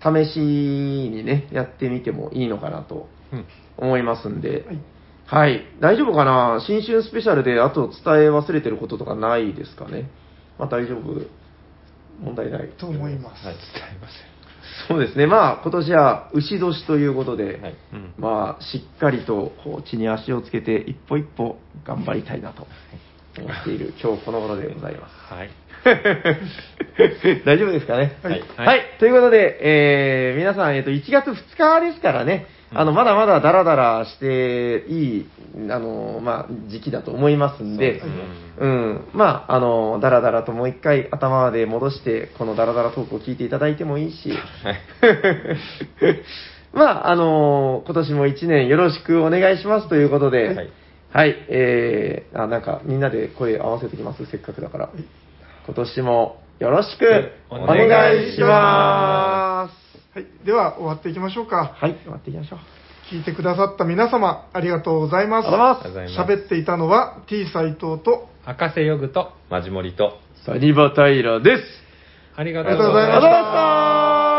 試しにね、やってみてもいいのかなとうん。思いますんで、はい。はい、大丈夫かな？新春スペシャルであと伝え忘れてることとかないですかね？まあ大丈夫？問題ない。と思います、はい、伝えまそうですね、まあ今年は牛年ということで、せん。はい。うん。まあしっかりとこう地に足をつけて一歩一歩頑張りたいなと思っている今日この頃でございます。はい [laughs] 大丈夫ですかね？はい。はい。ということで、えー、皆さん、えっ、と、1月2日ですからね、うん。あの、まだまだダラダラしていい、あの、まあ、時期だと思いますんで、そうですね。うん。まあ、あの、ダラダラともう一回頭で戻して、このダラダラトークを聞いていただいてもいいし、はい。[laughs] まあ、あの、今年も1年よろしくお願いしますということで、はい。はい、えー、あ、なんかみんなで声合わせてきます、せっかくだから。今年もよろしくお願いします。はい、では終わっていきましょうか。はい、終わっていきましょう。聞いてくださった皆様ありがとうございます。ありがとうございます。喋っていたのは T 斎藤と赤瀬ヨグとマジモリと、サニバタイラです。ありがありがとうございました。ありがとうございました